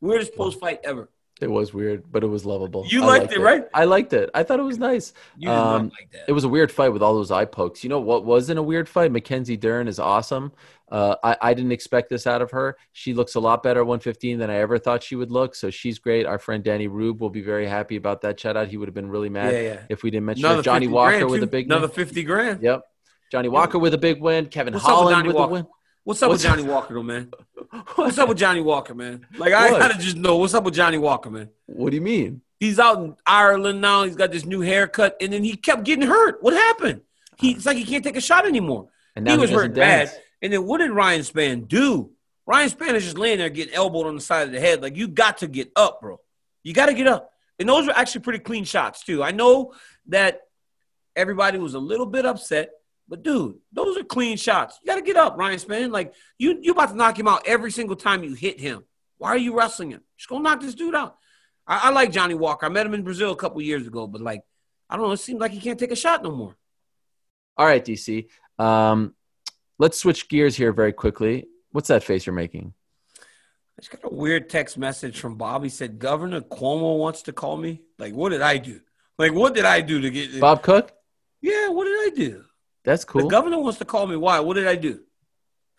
Weirdest post fight ever. It was weird, but it was lovable. You I liked it, right? I liked it. I thought it was nice. You did Um, not like that. It was a weird fight with all those eye pokes. You know what wasn't a weird fight? Mackenzie Dern is awesome. Uh, I, I didn't expect this out of her. She looks a lot better at 115 than I ever thought she would look. So she's great. Our friend Danny Rube will be very happy about that shout out. He would have been really mad Yeah, yeah. if we didn't mention Another her. Johnny Walker grand, with too. a big win. another 50 grand. Yep. Johnny Walker with a big win. Kevin What's up with Holland with a win. What's up What's- with Johnny Walker, though, man? What's up with Johnny Walker, man? Like, I What? gotta just know what's up with Johnny Walker, man. What do you mean? He's out in Ireland now. He's got this new haircut, and then he kept getting hurt. What happened? He, it's like he can't take a shot anymore. And he was hurt bad. And then what did Ryan Spann do? Ryan Spann is just laying there getting elbowed on the side of the head. Like you got to get up, bro. You got to get up. And those were actually pretty clean shots too. I know that everybody was a little bit upset, but dude, those are clean shots. You got to get up, Ryan Spann. Like you, you about to knock him out every single time you hit him. Why are you wrestling him? Just go knock this dude out. I, I like Johnny Walker. I met him in Brazil a couple years ago, but like I don't know. It seems like he can't take a shot no more. All right, DC. Um, let's switch gears here very quickly. What's that face you're making? I just got a weird text message from Bob. He said, Governor Cuomo wants to call me. Like, what did I do? Like, what did I do to get Bob Cook? Yeah, what did I do? That's cool. The governor wants to call me. Why? What did I do?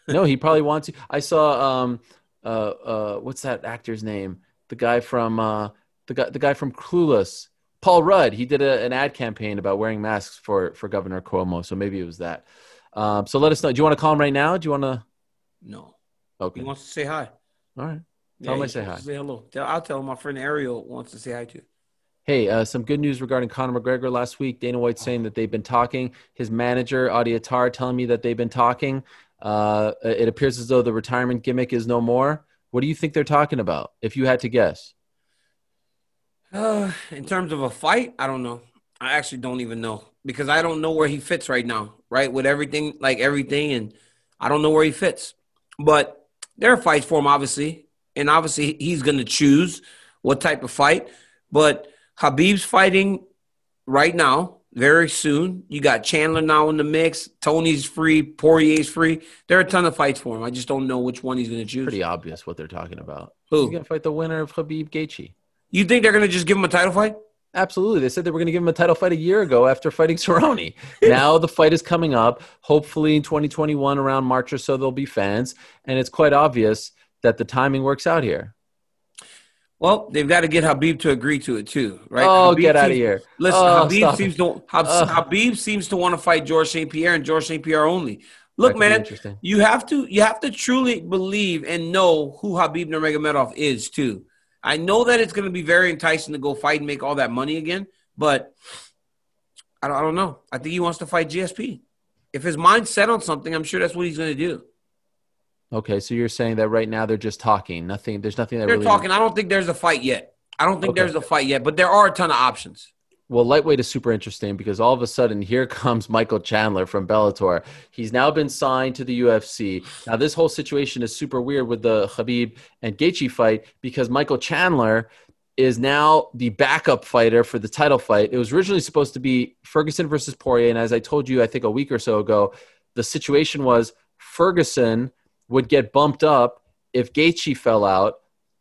no, he probably wants you. I saw um uh uh what's that actor's name? The guy from uh the guy the guy from Clueless. Paul Rudd. He did a, an ad campaign about wearing masks for for Governor Cuomo. So maybe it was that. Um, so let us know. Do you want to call him right now? Do you want to? No. Okay. He wants to say hi. All right. Tell him he I say hi. to Say hello. I'll tell him my friend Ariel wants to say hi too. Hey, uh, some good news regarding Conor McGregor last week. Dana White saying that they've been talking. His manager, Audie Attar, telling me that they've been talking. Uh, it appears as though the retirement gimmick is no more. What do you think they're talking about? If you had to guess, Uh, in terms of a fight, I don't know. I actually don't even know because I don't know where he fits right now, right? With everything, like everything, and I don't know where he fits. But there are fights for him, obviously, and obviously he's going to choose what type of fight. But Khabib's fighting right now, very soon. You got Chandler now in the mix. Tony's free. Poirier's free. There are a ton of fights for him. I just don't know which one he's going to choose. pretty obvious what they're talking about. Who? He's gonna fight the winner of Habib Gaethje. You think they're going to just give him a title fight? Absolutely. They said they were going to give him a title fight a year ago after fighting Cerrone. now the fight is coming up. Hopefully in 2021, around March or so, there'll be fans. And it's quite obvious that the timing works out here. Well, they've got to get Khabib to agree to it too, right? Oh, Khabib get out seems- here. Listen, Oh, Khabib seems it. to Hab-. Khabib seems to want to fight George St. Pierre and George St. Pierre only. Look, That could be man, you have to you have to truly believe and know who Khabib Nurmagomedov is too. I know that it's going to be very enticing to go fight and make all that money again, but I don't, I don't know. I think he wants to fight GSP. If his mind's set on something, I'm sure that's what he's going to do. Okay, so you're saying that right now they're just talking. Nothing. There's nothing that They're really. talking. I don't think there's a fight yet. I don't think Okay. there's a fight yet, but there are a ton of options. Well, lightweight is super interesting because all of a sudden here comes Michael Chandler from Bellator. He's now been signed to the UFC. Now this whole situation is super weird with the Khabib and Gaethje fight because Michael Chandler is now the backup fighter for the title fight. It was originally supposed to be Ferguson versus Poirier, and as I told you, I think a week or so ago, the situation was Ferguson would get bumped up if Gaethje fell out,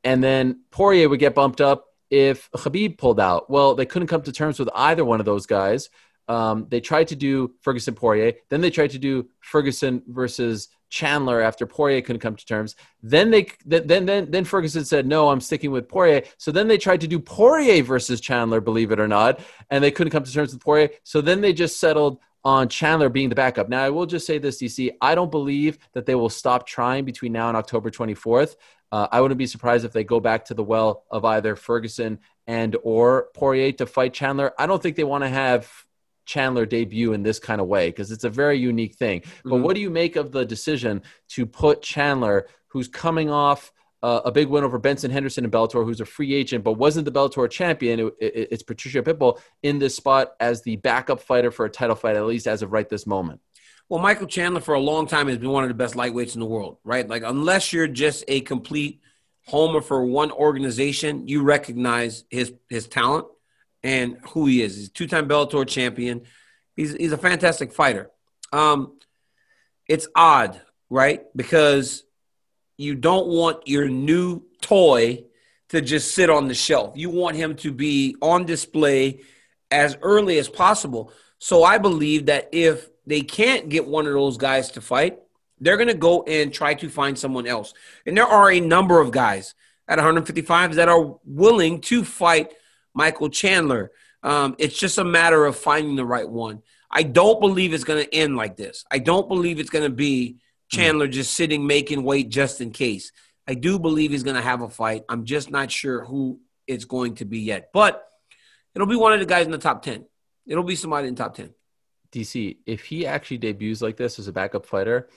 and then Poirier would get bumped up if Khabib pulled out. Well, they couldn't come to terms with either one of those guys. Um, they tried to do Ferguson Poirier, then they tried to do Ferguson versus Chandler after Poirier couldn't come to terms. Then they then then then Ferguson said no, I'm sticking with Poirier. So then they tried to do Poirier versus Chandler, believe it or not, and they couldn't come to terms with Poirier. So then they just settled on Chandler being the backup. Now I will just say this, DC, I don't believe that they will stop trying between now and October 24th. Uh, I wouldn't be surprised if they go back to the well of either Ferguson and or Poirier to fight Chandler. I don't think they want to have Chandler debut in this kind of way because it's a very unique thing. Mm-hmm. But what do you make of the decision to put Chandler, who's coming off uh, a big win over Benson Henderson in Bellator, who's a free agent but wasn't the Bellator champion? It, it, it's Patricio Pitbull in this spot as the backup fighter for a title fight, at least as of right this moment. Well, Michael Chandler for a long time has been one of the best lightweights in the world, right? Like, unless you're just a complete homer for one organization, you recognize his his talent and who he is. He's a two-time Bellator champion. He's he's a fantastic fighter. Um, it's odd, right? Because you don't want your new toy to just sit on the shelf. You want him to be on display as early as possible. So I believe that if they can't get one of those guys to fight, they're going to go and try to find someone else. And there are a number of guys at 155 that are willing to fight Michael Chandler. Um, it's just a matter of finding the right one. I don't believe it's going to end like this. I don't believe it's going to be Chandler mm. just sitting making weight just in case. I do believe he's going to have a fight. I'm just not sure who it's going to be yet. But it'll be one of the guys in the top 10. It'll be somebody in top 10. DC, if he actually debuts like this as a backup fighter,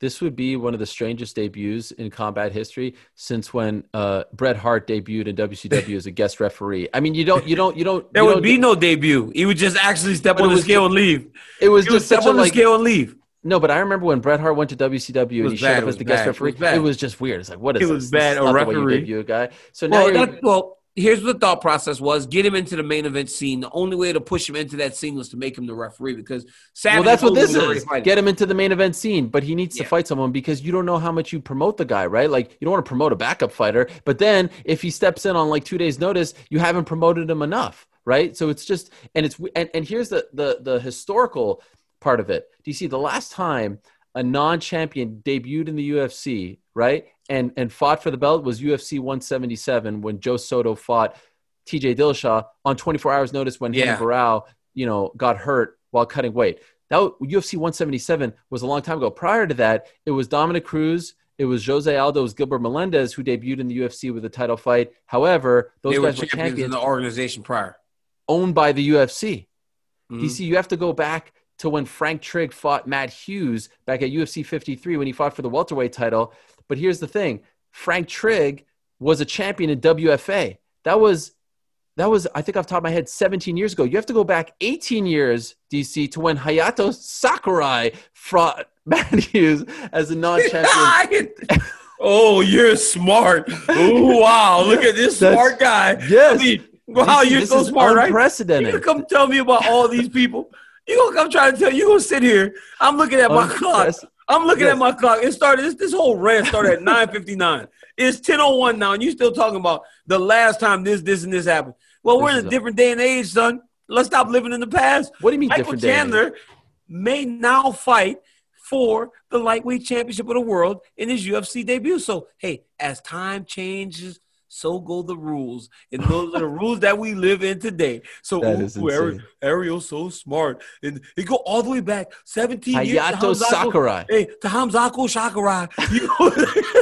this would be one of the strangest debuts in combat history since when uh, Bret Hart debuted in WCW as a guest referee. I mean, you don't, you don't, you don't. There you would don't be no debut. He would just actually step on the scale and leave. It was just step on the like, scale and leave. No, but I remember when Bret Hart went to WCW and he showed up as the bad. guest referee. It was, it was, just weird. It's like, what is it this? was bad. This a referee. debut a guy. So well, now, that, well, here's what the thought process was: get him into the main event scene. The only way to push him into that scene was to make him the referee because Savage well, that's what this is. Get him into the main event scene, but he needs yeah. to fight someone because you don't know how much you promote the guy, right? Like you don't want to promote a backup fighter, but then if he steps in on like two days' notice, you haven't promoted him enough, right? So it's just and it's and, and here's the the the historical part of it. Do you see the last time a non-champion debuted in the UFC, right? And and fought for the belt was UFC 177 when Joe Soto fought TJ Dillashaw on 24 hours notice when yeah. Barao, you know, got hurt while cutting weight. That UFC 177 was a long time ago. Prior to that, it was Dominick Cruz, it was Jose Aldo, it was Gilbert Melendez who debuted in the UFC with a title fight. However, those they guys were champions, were champions in the organization prior, owned by the UFC. Mm-hmm. DC, you have to go back to when Frank Trigg fought Matt Hughes back at UFC 53 when he fought for the welterweight title. But here's the thing Frank Trigg was a champion in WFA. That was that was I think off the top of my head 17 years ago. You have to go back 18 years, DC, to when Hayato Sakurai fought Matt Hughes as a non-champion. oh, you're smart. Oh, wow. Look at this smart guy. Yes. I mean, wow, you're so smart, unprecedented. right? You come tell me about all these people. You gonna come try to tell you gonna sit here. I'm looking at my oh, clock. I'm looking yes. at my clock. It started. This, this whole rant started at 9:59. It's 10:01 now, and you still talking about the last time this, this, and this happened. Well, this we're in a different day and age, son. Let's stop living in the past. What do you mean, Michael Chandler may now fight for the lightweight championship of the world in his UFC debut. So, hey, as time changes, so go the rules. And those are the rules that we live in today. So ooh, Ariel, Ariel's so smart. And he go all the way back 17 Hayato years. Hayato Sakurai. Hey, to Hamzako Sakurai. You, go,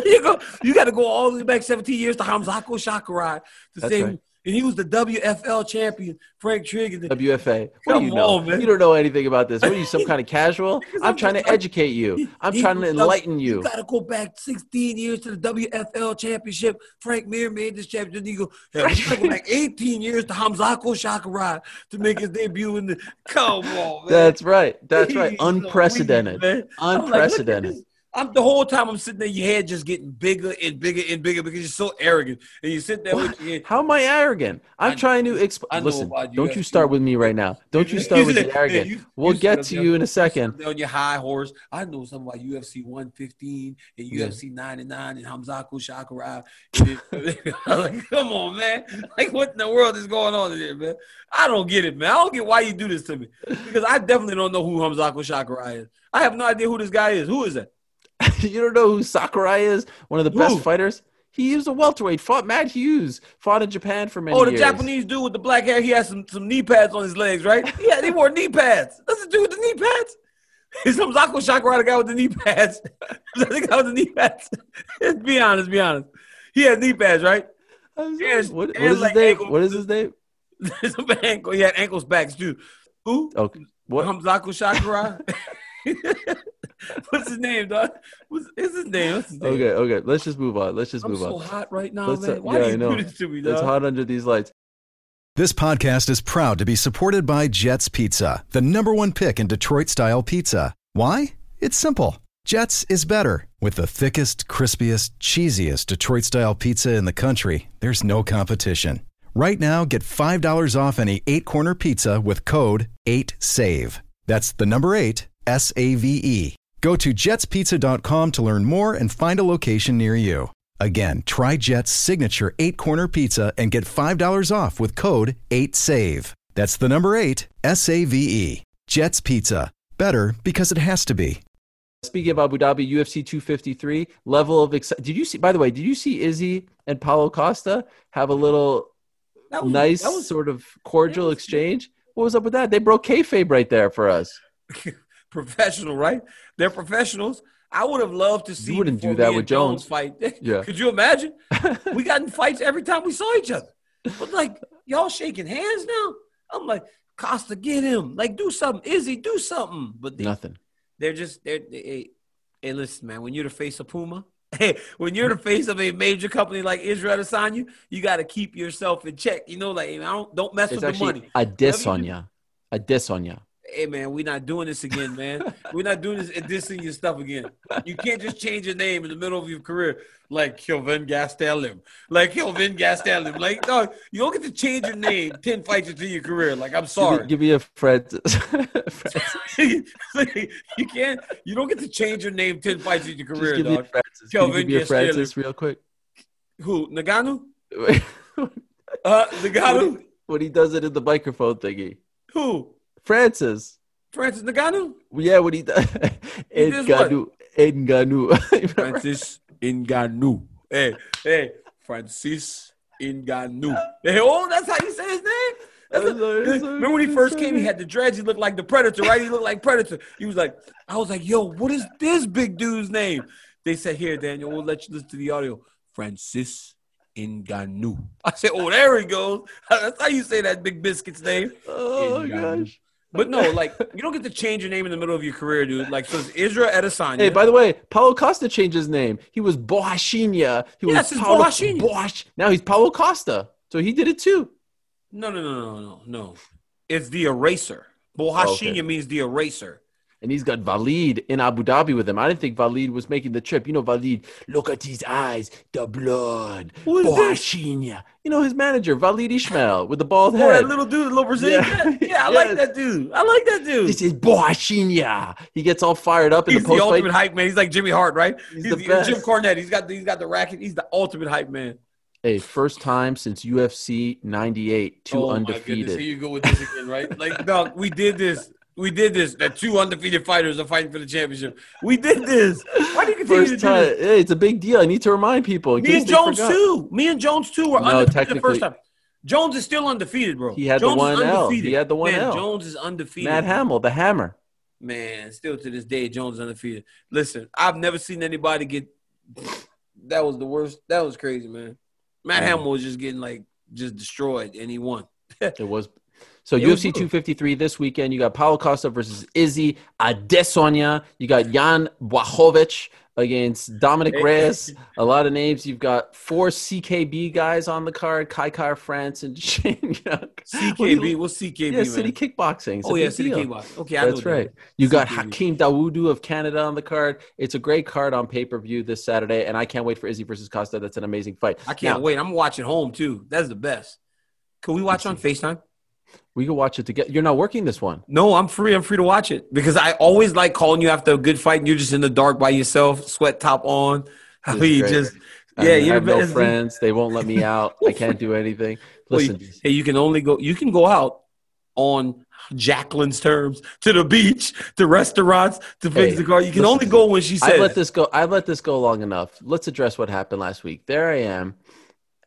you, go, you got to go all the way back 17 years to Hamzako Sakurai to That's say right and he was the WFL champion, Frank Trigg. The, WFA. What Come do you know? On, man. You don't know anything about this. What are you, some kind of casual? I'm trying to educate you. I'm he, trying to enlighten you. You got to go back 16 years to the WFL championship. Frank Mir made this championship. You go, hey, you go back 18 years to Hamzako Sakurai to make his debut in the. Come on, man. That's right. That's right. Unprecedented. Unprecedented. I'm the whole time I'm sitting there, your head just getting bigger and bigger and bigger because you're so arrogant. And you sit there What? with your head. How am I arrogant? I'm I- trying to I explain. Listen, about don't you start with me right now. Don't you start with the arrogant. You- We'll you get to you in a second. on your high horse. I know something about UFC 115 and Yeah. UFC 99 and Hamzaku Shakurai. like, come on, man. Like, what in the world is going on in here, man? I don't get it, man. I don't get why you do this to me. Because I definitely don't know who Hamzaku Shakurai is. I have no idea who this guy is. Who is that? you don't know who Sakurai is? One of the best Who? fighters. He was a welterweight. Fought Matt Hughes. Fought in Japan for many Oh, the years. Japanese dude with the black hair. He has some, some knee pads on his legs, right? Yeah, he wore knee pads. That's the dude with the knee pads. Is Hamzaku Sakurai, the guy with the knee pads? Is the guy with the knee pads? be honest, be honest. He has knee pads, right? I was like, Yes, what, what and is his name? ankle- What is his name? Some ankle. He had ankles backs too. Who? Okay. what? Hamzaku Shakurai. What's his name, dog? What's is his name? What's his name? Okay, okay. Let's just move on. Let's just I'm move so on. hot right now, Let's, uh, man. Why yeah, do I you know. do this to me, dog? It's hot under these lights. This podcast is proud to be supported by Jets Pizza, the number one pick in Detroit style pizza. Why? It's simple. Jets is better. With the thickest, crispiest, cheesiest Detroit style pizza in the country, there's no competition. Right now, get $5 off any eight corner pizza with code 8SAVE. That's the number eight, S A V E. Go to jetspizza.com to learn more and find a location near you. Again, try Jet's signature eight corner pizza and get $5 off with code 8SAVE. That's the number eight, S A V E. Jet's Pizza. Better because it has to be. Speaking of Abu Dhabi, UFC 253 level of excitement. Did you see? By the way, did you see Izzy and Paulo Costa have a little That was- nice that was- sort of cordial exchange? What was up with that? They broke kayfabe right there for us. professional, right? They're professionals. I would have loved to see. You wouldn't do that with and Jones. fight. Yeah. Could you imagine? we got in fights every time we saw each other. But like y'all shaking hands now. I'm like Costa, get him. Like do something. Izzy, do something. But they, Nothing. they're just they're. They, hey, listen, man. When you're the face of Puma. Hey, when you're the face of a major company like Israel Adesanya, you got to keep yourself in check. You know, like I don't don't mess It's with the money. a diss Whatever on you ya. A diss on ya. Hey man, we're not doing this again, man. we're not doing this dissing your stuff again. You can't just change your name in the middle of your career like Kelvin Gastelum. Like Kelvin Gastelum. Like, no, you don't get to change your name 10 fights into your career. Like, I'm Give me, sorry. give me a Francis. Francis. you can't, you don't get to change your name 10 fights into your Just career, give me a dog. Francis. Can you Kelvin give me a. Francis real quick. Who? Nagano? Uh, Nagano? when he does it in the microphone thingy. Who? Francis. Francis Nagano? Yeah, what he does. He does what? Enganu. Enganu. Francis Ngannou. Hey, hey, Francis Ngannou. Hey, oh, that's how you say his name? That's I'm sorry, a- I'm sorry, remember when he first came, he had the dreads. He looked like the Predator, right? He looked like Predator. He was like, I was like, yo, what is this big dude's name? They said, here, Daniel, we'll let you listen to the audio. Francis Ngannou. I said, oh, there he goes. That's how you say that big biscuit's name. oh, Ngannou. gosh. But no, like, you don't get to change your name in the middle of your career, dude. Like, so it's Israel Adesanya. Hey, by the way, Paulo Costa changed his name. He was Borrachinha. He Yes, was Paulo Borrachinha. Boash. Now he's Paulo Costa. So he did it too. No, no, no, no, no, no. It's the eraser. Borrachinha Okay. means the eraser. And he's got Wallid in Abu Dhabi with him. I didn't think Wallid was making the trip. You know, Wallid, look at his eyes, the blood. This? You know, his manager, Wallid Ismail, with the bald Oh, head. that little dude, the little Brazilian. Yeah. Yeah, yeah I like that dude. I like that dude. This is Borrachinha. He gets all fired up in He's the post. He's the, ultimate hype man. He's like Jimmy Hart, right? He's He's, the the, best. Jim Cornette. He's got the, he's got the racket. He's the ultimate hype man. Hey, first time since UFC 98, two oh undefeated. here you go with this again, right? Like, no, we did this. We did this. That two undefeated fighters are fighting for the championship. We did this. Why do you continue to First do time. this? Hey, it's a big deal. I need to remind people. Me and Jones too. Me and Jones too were No, undefeated the first time. Jones is still undefeated, bro. He had the Jones is one L. He had the one Man, L. Jones is undefeated. Matt Hamill, the hammer. Man, still to this day, Jones is undefeated. Listen, I've never seen anybody get. That was the worst. That was crazy, man. Matt. Hamill was just getting like just destroyed, and he won. It was. So It UFC 253 this weekend. You got Paulo Costa versus Izzy Adesanya. You got Jan Błachowicz against Dominic Reyes. A lot of names. You've got four CKB guys on the card: Kai Kara-France and Shane Young. What CKB. What's CKB, Yeah, man? City Kickboxing. It's oh yeah, City deal. Kickboxing. Okay, I That's that. right. You got CKB. Hakeem Dawodu of Canada on the card. It's a great card on pay per view this Saturday, and I can't wait for Izzy versus Costa. That's an amazing fight. I can't Now, wait. I'm watching home too. That's the best. Can we watch on FaceTime? We can watch it together. You're not working this one. No, I'm free. I'm free to watch it because I always like calling you after a good fight and you're just in the dark by yourself, sweat top on. You just I yeah, mean, I you're have no friends. They won't let me out. I can't do anything. Well, Listen, you, hey, you can only go. You can go out on Jacqueline's terms to the beach, to restaurants, to fix Hey, the car. You can listen, only go when she says. I let this go. I let this go long enough. Let's address what happened last week. There I am,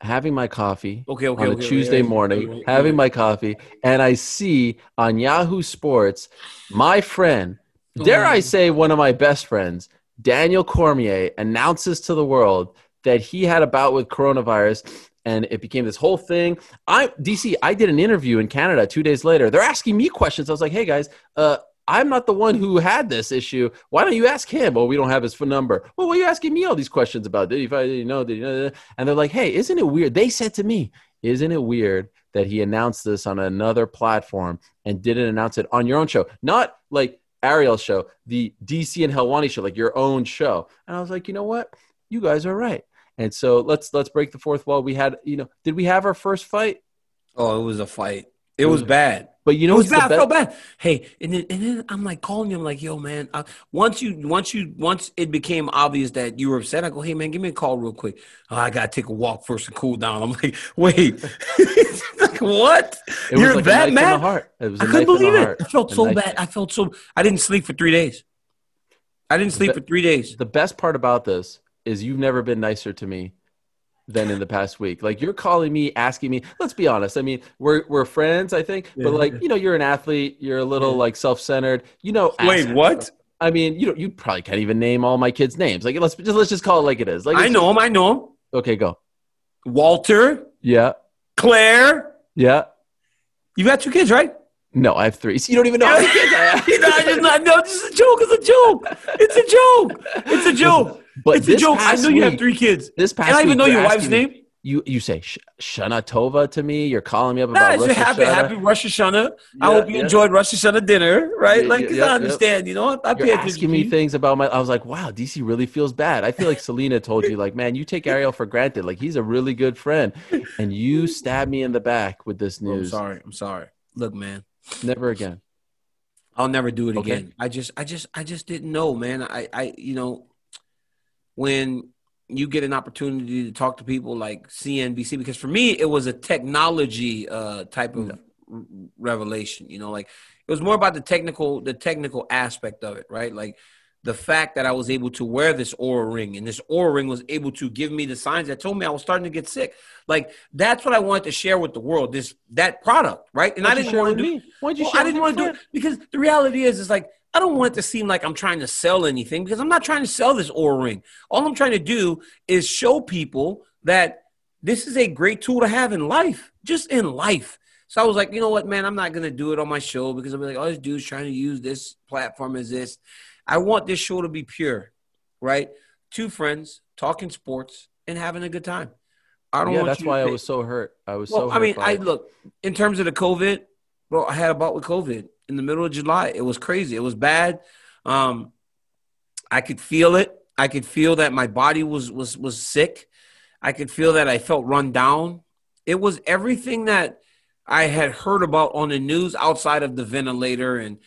having my coffee okay, okay, on a okay, Tuesday morning, having my coffee, and I see on Yahoo Sports my friend, dare I Mm. say, one of my best friends, Daniel Cormier, announces to the world that he had a bout with coronavirus. And it became this whole thing. I DC. I did an interview in Canada two days later. They're asking me questions. I was like, "Hey guys, uh, I'm not the one who had this issue. Why don't you ask him? Well, we don't have his phone number. Well, what are you asking me all these questions about? Did you, find- did you know? Did you know? And they're like, hey, isn't it weird? They said to me, isn't it weird that he announced this on another platform and didn't announce it on your own show? Not like Ariel's show, the DC and Helwani show, like your own show. And I was like, you know what? You guys are right. And so let's let's break the fourth wall. We had, you know, did we have our first fight? Oh, it was a fight. It was bad. But you know, it was bad. I felt bad. Hey, and then and then I'm like calling you. I'm like, yo, man. Uh, once you once you once it became obvious that you were upset, I go, hey, man, give me a call real quick. Oh, I gotta take a walk first to cool down. I'm like, wait, like what? It You're like that knife in the mad? heart. It was a I couldn't knife in the believe it. I felt A so knife- bad. I felt so. I didn't sleep for three days. I didn't sleep But- for three days. the best part about this is you've never been nicer to me than in the past week. Like you're calling me, asking me. Let's be honest. I mean, we're we're friends, I think, but Yeah. like you know, you're an athlete. You're a little Yeah. like self-centered. You know. Wait, ask- what? I mean, you know, you probably can't even name all my kids' names. Like let's just let's just call it like it is. Like I it's- know him. I know him. Okay, go. Walter, Yeah, Claire. yeah. You got two kids, right? No, I have three. So you don't even know I. You know, I just not know. This is a joke. It's a joke. It's a joke. It's a joke. But it's a joke. I know you have three kids. This past And I even know your wife's me- name. You you say Sh- Shana Tova to me. You're calling me up about a Rosh happy, happy Rosh Hashanah. I hope you yeah. enjoyed Rosh Hashanah dinner, right? Yeah, like, yeah, yeah, I yeah. understand, you know. I pay You're asking me things about my. I was like, wow, DC really feels bad. I feel like Selena told you, like, man, you take Ariel for granted. Like he's a really good friend, and you stab me in the back with this oh, news. I'm sorry. I'm sorry. Look, man. Never again. I'll never do it Okay. again. I just, I just, I just didn't know, man. I, I, you know, when you get an opportunity to talk to people like CNBC, because for me it was a technology uh, type of r- revelation. You know, like it was more about the technical, the technical aspect of it, right? Like the fact that I was able to wear this Oura ring, and this Oura ring was able to give me the signs that told me I was starting to get sick. Like that's what I wanted to share with the world. This that product, right? And Why'd I didn't want to do. me? Why'd you Well, share I didn't want to do it because the reality is, is like I don't want it to seem like I'm trying to sell anything because I'm not trying to sell this Oura ring. All I'm trying to do is show people that this is a great tool to have in life, just in life. So I was like, you know what, man, I'm not gonna do it on my show because I'm like, oh, this dude's trying to use this platform as this. I want this show to be pure, right? Two friends talking sports and having a good time. I don't Yeah, want that's why I was so hurt. I was well, so. I mean, I it. look in terms of the COVID, bro. I had a bout with COVID in the middle of July. It was crazy. It was bad. Um, I could feel it. I could feel that my body was was was sick. I could feel that I felt run down. It was everything that I had heard about on the news outside of the ventilator and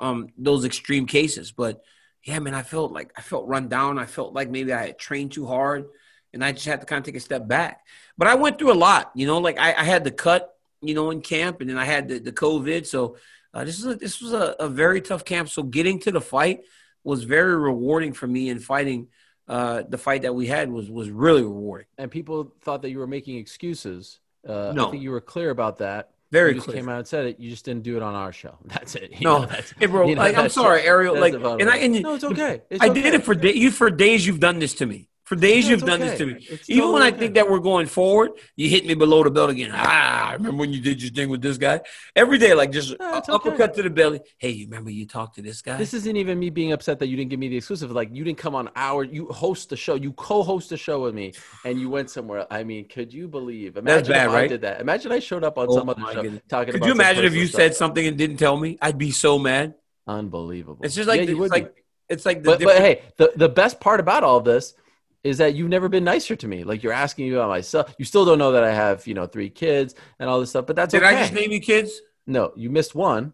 um, those extreme cases. But yeah, man, I felt like I felt run down. I felt like maybe I had trained too hard, and I just had to kind of take a step back. But I went through a lot, you know. Like I, I had the cut, you know, in camp, and then I had the, the COVID. So uh, this is a, this was a, a very tough camp. So getting to the fight was very rewarding for me, and fighting uh, the fight that we had was was really rewarding. and people thought that you were making excuses. Uh, No. I think you were clear about that. Very you just clear. came out and said it. You just didn't do it on our show. That's it. You No, know, that's, hey, bro. you know, like, I'm sorry. Ariel. Like, and I and no, it's okay. It's I okay. did it for day, you for days. You've done this to me For days No, you've done okay. this to me. It's Even totally when I okay. think that we're going forward, you hit me below the belt again. Ah, I remember when you did your thing with this guy. Every day, like just No, okay. uppercut to the belly. Hey, you remember you talked to this guy? This isn't even me being upset that you didn't give me the exclusive. Like you didn't come on our, you host the show, you co-host the show with me, and you went somewhere. I mean, could you believe? Imagine bad, if I right? did that. Imagine I showed up on Oh some other show goodness. talking Could you imagine if you stuff. said something and didn't tell me? I'd be so mad. unbelievable? It's just like Yeah, the, it's be. like it's like the but, but hey, the, the best part about all this is that you've never been nicer to me. Like you're asking me about myself. You still don't know that I have, you know, three kids and all this stuff, but that's did okay. I just name you kids? no, you missed one.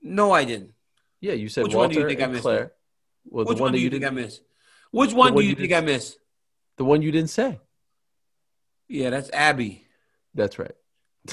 No, I didn't. Yeah, you said Which one do Walter you think I missed? Claire. Well, Which the one, one, do you think I missed? Which one do you you think I missed? the one you didn't say. Yeah, that's Abby. That's right.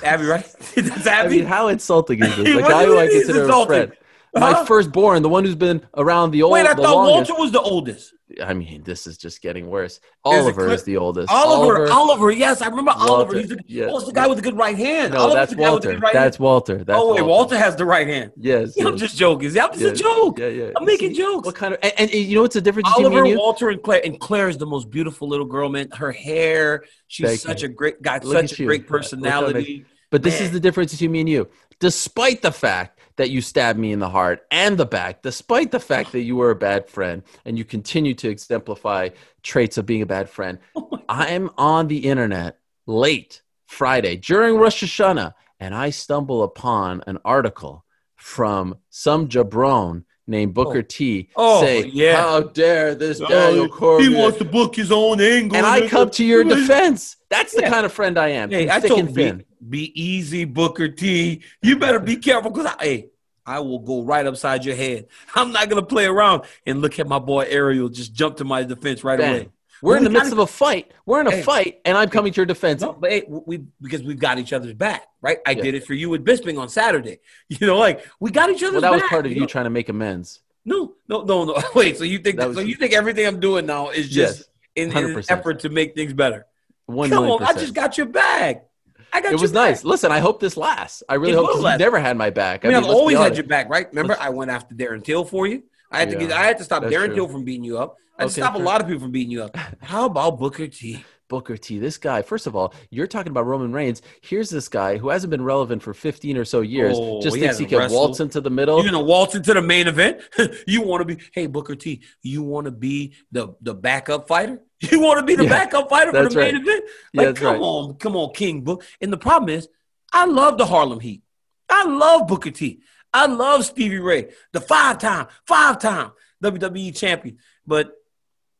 Abby, right? that's Abby. I mean, how insulting is this? The What guy do who I consider a friend. My Huh? firstborn, the one who's been around the old, Wait, I thought longest. Walter was the oldest. I mean, this is just getting worse. Oliver is the oldest. Oliver, Oliver, yes, I remember Walter, Oliver. He's the, yeah. oh, it's the guy with the good right hand. No, Oliver's that's the guy with the Walter. right That's hand. Walter. That's oh wait, Walter has the right hand. Yes. Yeah, I'm just joking. That was Yeah, a joke. Yeah, yeah. I'm making jokes. What kind of? And, and you know what's the difference between me Oliver, and you? Walter, and Claire. And Claire is the most beautiful little girl, man. Her hair, she's Thank such you. a great, got Look such a you. great personality. But this is the difference between me and you. Despite the fact that you stabbed me in the heart and the back, despite the fact that you were a bad friend and you continue to exemplify traits of being a bad friend, Oh I'm on the internet late Friday during Rosh Hashanah and I stumble upon an article from some jabron named Booker oh. T Oh, say, yeah. How dare this Oh, Daniel Cormier? he wants to book his own angle. and I come to your defense. That's the Yeah. kind of friend I am. Hey, I told be, be easy, Booker T. You better be careful because I, hey, I will go right upside your head. I'm not gonna play around and look at my boy Ariel just jump to my defense right Bang. away. We're in We the midst gotta- of a fight. We're in a Hey. fight, and I'm coming to your defense. No, but hey, we because we've got each other's back, right? I Yeah. did it for you with Bisping on Saturday. You know, like we got each other's Well, that was back, part of you know? trying to make amends. No, no, no, no. Wait, so you think That that was- so you think everything I'm doing now is just Yes, in, in an effort to make things better? One Come on, I just got your back. I got it was back. nice. Listen, I hope this lasts. I really It hope you never had my back. I mean, I've let's always had your back, right? Remember, Let's- I went after Darren Till for you. I had to get. I had to stop Darren true. Till from beating you up. I had to Okay, stop a lot of people from beating you up. How about Booker T? Booker T. This guy, first of all, you're talking about Roman Reigns. Here's this guy who hasn't been relevant for 15 or so years. Oh, just he thinks he can wrestled. waltz into the middle. You're gonna waltz into the main event. you want to be, hey Booker T. You want to be the the backup fighter. You want to be the Yeah, backup fighter for the main event. Like, that's come right. on, come on, King Book. And the problem is, I love the Harlem Heat. I love Booker T. I love Stevie Ray, the five time, five time WWE champion. But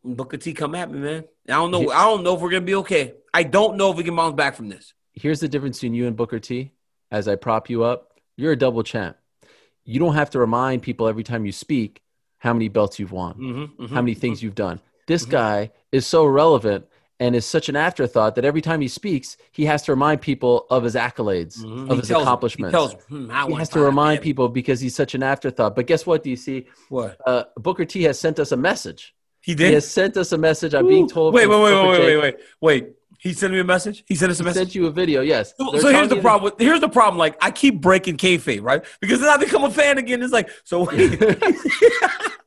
Booker T come at me, man. I don't know. I don't know if we're gonna be okay. I don't know if we can bounce back from this. Here's the difference between you and Booker T. As I prop you up, you're a double champ. You don't have to remind people every time you speak how many belts you've won. Mm-hmm, mm-hmm how many things mm-hmm. you've done. This mm-hmm. guy is so relevant and is such an afterthought that every time he speaks, he has to remind people of his accolades, Mhm. of He his accomplishments. He tells hmm, He has to remind Abby. people because he's such an afterthought. But guess what, DC? What Uh, Booker T has sent us a message. he did. He has sent us a message. I'm being told. Wait, wait, wait, Booker wait, J- wait, wait, wait. He sent me a message. He sent us a He message. sent you a video. Yes. So, so here's the problem. With, here's the problem. Like I keep breaking kayfabe, right? Because then I become a fan again. It's like so. wait.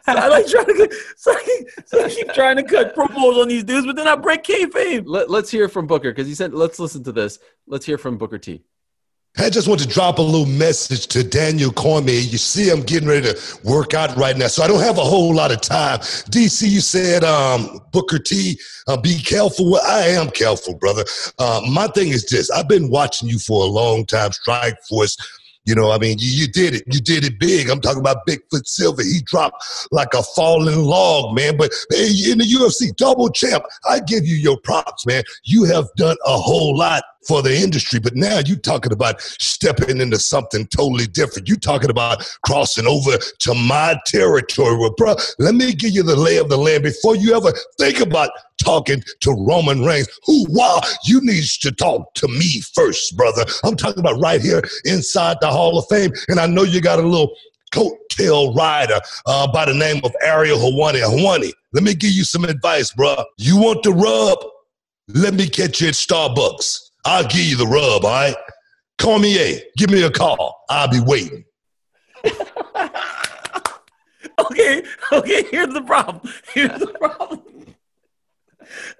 so I like trying to. So, I keep, so I keep trying to cut promos on these dudes, but then I break kayfabe. Let, let's hear from Booker because he said, let's listen to this. Let's hear from Booker T. I just want to drop a little message to Daniel Cormier. You see, I'm getting ready to work out right now, so I don't have a whole lot of time. DC, you said um, Booker T, uh, be careful. Well, I am careful, brother. Uh, my thing is this: I've been watching you for a long time. Strike Force. You know, I mean, you, you did it. You did it big. I'm talking about Bigfoot Silva. He dropped like a falling log, man. But hey, in the UFC, double champ, I give you your props, man. You have done a whole lot for the industry, but now you're talking about stepping into something totally different. You're talking about crossing over to my territory. Well, bro, let me give you the lay of the land before you ever think about talking to Roman Reigns. Who, wow, you need to talk to me first, brother. I'm talking about right here inside the Hall of Fame, and I know you got a little coattail rider uh, by the name of Ariel Hawani. Hawani, let me give you some advice, bro. You want the rub? Let me catch you at Starbucks. I'll give you the rub, all right? Call me A. Give me a call. I'll be waiting. Okay, okay. Here's the problem. Here's the problem.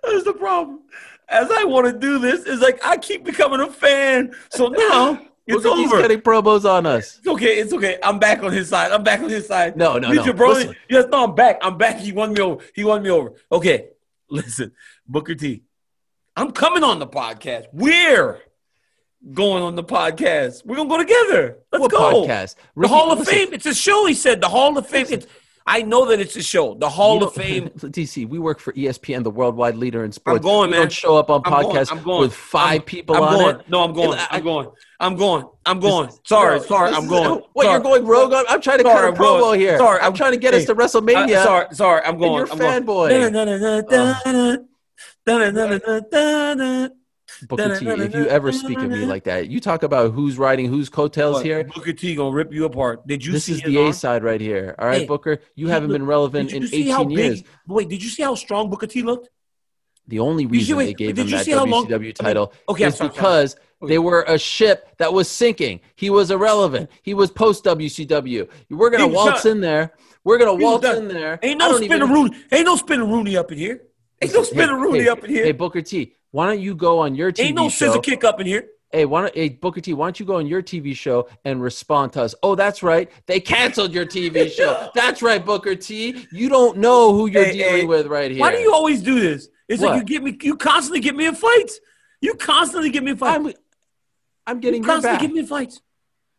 here's the problem. As I want to do this, it's like I keep becoming a fan. So now it's Booker T's over. getting promos on us. It's okay. It's okay. I'm back on his side. I'm back on his side. No, no, Meet no. your brother. Listen. Yes, no, I'm back. I'm back. He won me over. He won me over. Okay, listen, Booker T. I'm coming on the podcast. We're going on the podcast. We're gonna go together. Let's What go. podcast? The Hall of listen, Fame. It's a show. He said the Hall of Fame. It's, I know that it's a show. The Hall of Fame. DC, we work for ESPN, the worldwide leader in sports. I'm going, we man. don't show up on I'm going, I'm going. with 5 I'm- people I'm on going. it. No, I'm going. I- I'm going. I'm going. I'm going. This- Sorry, no, sorry. this I'm is- going. What Sorry. you're going rogue on? I'm trying to Sorry, cut a I'm going. promo here. Sorry, I'm, I'm- trying to get hey, us to WrestleMania. Uh, sorry, sorry. I'm going. you're I'm going. fanboy. Da-da-da-da-da-da-da. Booker T, if you ever speak of me like that, you talk about who's riding whose coattails What? here. Booker T gonna rip you apart. Did you This is the A side right here. All right, Hey, Booker, you haven't looked- been relevant in you see 18 years. Wait, did you see how strong Booker T looked? The only reason see- they gave him that how long- WCW I mean, title okay, is sorry, because Okay. they were a ship that was sinking. He was irrelevant. He was post WCW. We're gonna waltz in there. We're gonna waltz in there. Ain't no spinning Rooney. Ain't no spinning Rooney up in here. Ain't no Spinaroonie hey, up in here. Hey, Booker T, why don't you go on your TV Ain't no show? scissor kick up in here. Hey, why don't hey Booker T? Why don't you go on your TV show and respond to us? Oh, that's right. They canceled your TV show. That's right, Booker T. You don't know who you're Hey, dealing hey, with right here. Why do you always do this? It's like you get me. You constantly get me in fights. You constantly get me in fights. I'm, I'm getting you constantly back. get me in fights.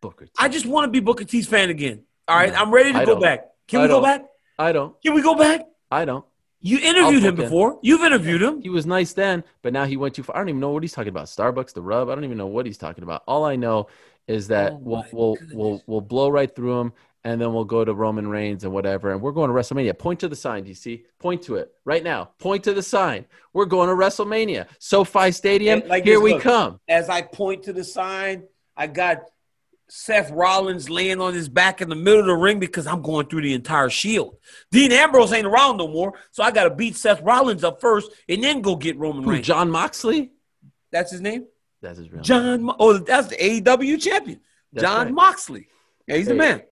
Booker T. I just want to be Booker T's fan again. All right, No, I'm ready to I go don't. back. Can I we go don't. back? I don't. Can we go back? I don't. You interviewed him book in. before. You've interviewed him. He was nice then, but now he went too far. I don't even know what he's talking about. Starbucks, the rub. I don't even know what he's talking about. All I know is that Oh we'll we'll goodness. we'll we'll blow right through him, and then we'll go to Roman Reigns and whatever, and we're going to WrestleMania. Point to the sign, DC. Point to it right now. Point to the sign. We're going to WrestleMania. SoFi Stadium. Like here we look. come. As I point to the sign, I got Seth Rollins laying on his back in the middle of the ring because I'm going through the entire shield. Dean Ambrose ain't around no more, so I got to beat Seth Rollins up first and then go get Roman Who, Reigns. Jon Moxley. That's his name. That's his real name. John. Mo- Oh, that's the AEW champion, That's John right. Moxley. Yeah, he's the man.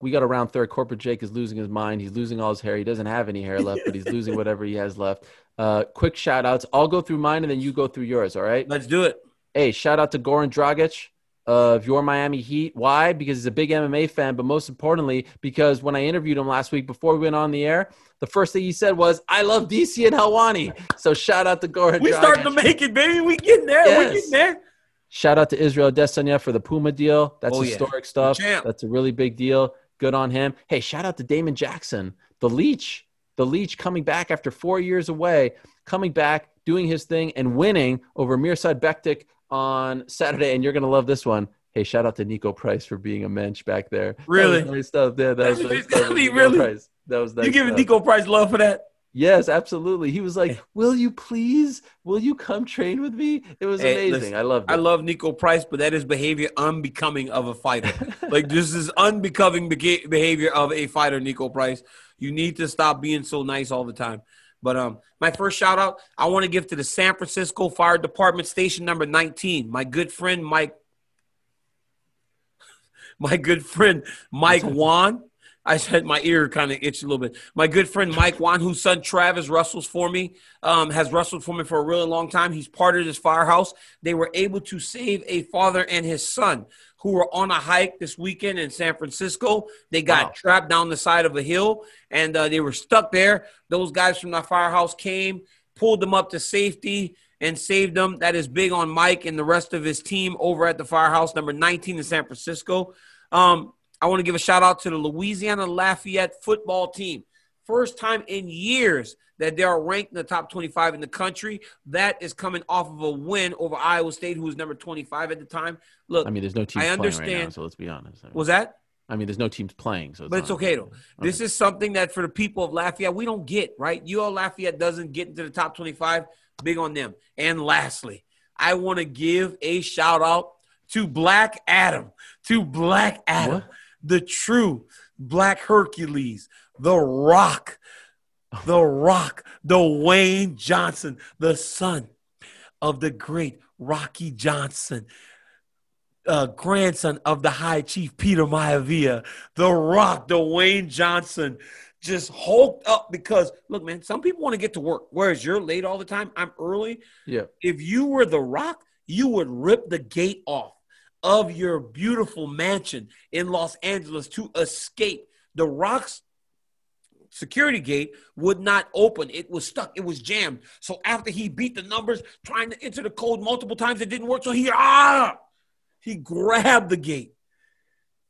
we got a round third. Corporate Jake is losing his mind. He's losing all his hair. He doesn't have any hair left, but he's losing whatever he has left. Uh, quick shout outs. I'll go through mine and then you go through yours. All right. Let's do it. Hey, shout out to Goran Dragic of your Miami Heat. Why? Because he's a big MMA fan, but most importantly, because when I interviewed him last week before we went on the air, the first thing he said was, "I love DC and Helwani." So shout out to Goran. We starting to make it, baby. We getting there. We getting there. Shout out to Israel Adesanya for the Puma deal. That's Oh, yeah. historic stuff. champ. That's a really big deal. Good on him. Hey, shout out to Damon Jackson, the leech. The leech coming back after four years away, coming back, doing his thing, and winning over Mirsad Bektic on Saturday. And you're going to love this one. Hey, shout out to Niko Price for being a mensch back there. Really? nice stuff. Yeah, that was nice stuff. Niko really? Price. That was nice you giving stuff. Niko Price love for that? Yes, absolutely. He was like, "Will you please? Will you come train with me?" It was Hey, amazing. listen, I loved it. I love Niko Price, but that is behavior unbecoming of a fighter. like this is unbecoming behavior of a fighter, Niko Price. You need to stop being so nice all the time. But um, my first shout out I want to give to the San Francisco Fire Department Station Number 19. My good friend Mike, my good friend Mike Wan. I said my ear kind of itched a little bit. My good friend Mike Wan, whose son Travis wrestles for me, um, has wrestled for me for a really long time. He's part of this firehouse. They were able to save a father and his son who were on a hike this weekend in San Francisco. They got Wow. trapped down the side of a hill and uh, they were stuck there. Those guys from the firehouse came, pulled them up to safety, and saved them. That is big on Mike and the rest of his team over at the firehouse, number 19 in San Francisco. Um, I want to give a shout out to the Louisiana Lafayette football team. First time in years that they are ranked in the top 25 in the country. That is coming off of a win over Iowa State, who was number 25 at the time. Look, I mean, there's no team. I playing right now, understand- so let's be honest. I mean, was that? I mean, there's no teams playing, so it's But it's okay though. This Okay. is something that for the people of Lafayette, we don't get, right? UL Lafayette doesn't get into the top 25. Big on them. And lastly, I want to give a shout out to Black Adam, to Black Adam, What? the true Black Hercules, the Rock, the Rock, the Wayne Johnson, the son of the great Rocky Johnson uh, grandson of the High Chief Peter Maivia, The Rock, Dwayne Johnson, just hulked up because look, man, some people want to get to work. Whereas you're late all the time, I'm early. Yeah. If you were the rock, you would rip the gate off of your beautiful mansion in Los Angeles to escape. The rock's security gate would not open. It was stuck. It was jammed. So after he beat the numbers, trying to enter the code multiple times, it didn't work. So he ah, he grabbed the gate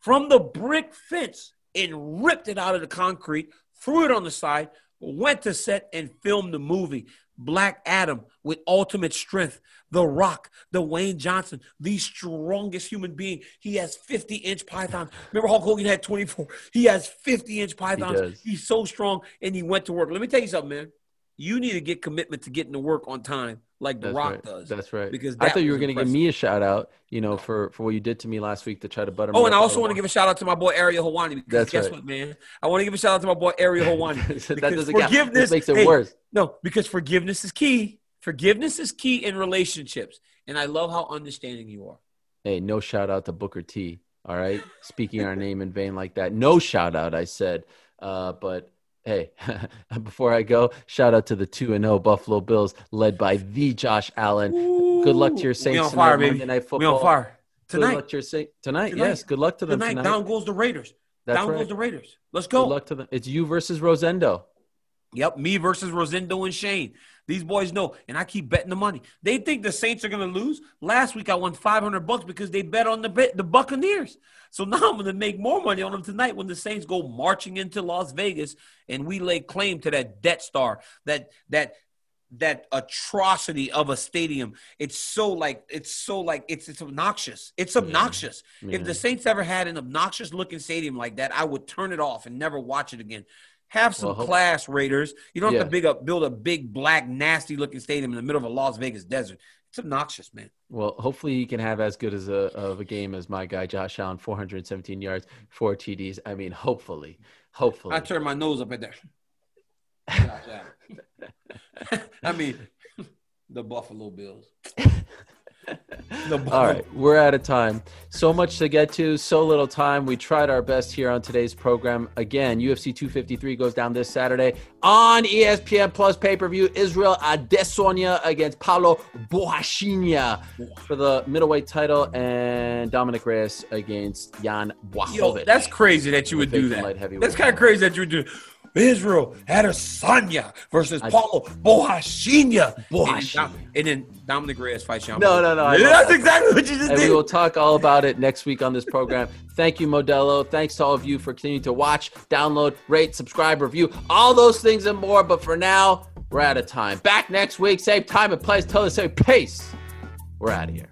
from the brick fence and ripped it out of the concrete, threw it on the side, went to set and filmed the movie. Black Adam with ultimate strength, The Rock, the Wayne Johnson, the strongest human being. He has 50 inch pythons. Remember Hulk Hogan had 24. He has 50 inch pythons. does. He's so strong and he went to work. Let me tell you something, man. You need to get commitment to getting to work on time like The That's Rock right. does. That's right. Because I thought you were going to give me a shout out, you know, for for what you did to me last week to try to butter me Oh, and I also want to give a shout out to my boy Ariel Helwani because That's guess right. what, man? I want to give a shout out to my boy Ariel Helwani. that because doesn't forgiveness makes it hey, worse. No, because forgiveness is key. Forgiveness is key in relationships, and I love how understanding you are. Hey, no shout out to Booker T. All right, speaking our name in vain like that. No shout out, I said. Uh, but hey, before I go, shout out to the two and zero Buffalo Bills, led by the Josh Allen. Good luck to your We Saints on tonight, fire, baby. Monday Night We Football. on fire Good luck to your Saints tonight. Tonight. Yes, good luck to them Tonight, tonight. down goes the Raiders. That's down right. goes the Raiders. Let's go. Good go. luck to them. It's you versus Rosendo. Yep, me versus Rosendo and Shane. These boys know, and I keep betting the money. They think the Saints are going to lose. Last week I won five hundred bucks because they bet on the the Buccaneers. So now I'm going to make more money on them tonight when the Saints go marching into Las Vegas and we lay claim to that Death Star, that that that atrocity of a stadium. It's so like it's so like it's it's obnoxious. It's obnoxious. If the Saints ever had an obnoxious looking stadium like that, I would turn it off and never watch it again. Have some Well, class, Raiders. You don't have to big up, build a big black nasty looking stadium in the middle of a Las Vegas desert. It's obnoxious, man. Well, hopefully you can have as good as a of a game as my guy Josh Allen, 417 yards, four TDs. I mean, hopefully, hopefully. I turn my nose up at that. I mean, the Buffalo Bills. All right, we're out of time. So much to get to, so little time. We tried our best here on today's program. Again, UFC 253 goes down this Saturday on ESPN Plus pay per view. Israel Adesanya against Paulo Borrachinha for the middleweight title, and Dominic Reyes against Jan Yo, that's crazy that you would do that. That's kind of crazy that you would do. Israel Adesanya versus Paulo Borrachinha. Borrachinha. And, then Dominic Reyes fights Sean. No, no, no, that's that. exactly what you just and did. we will talk all about it next week on this program. Thank you, Modelo. Thanks to all of you for continuing to watch, download, rate, subscribe, review, all those things and more. But for now, we're out of time. Back next week, same time and place. Tell us, say peace. We're out of here.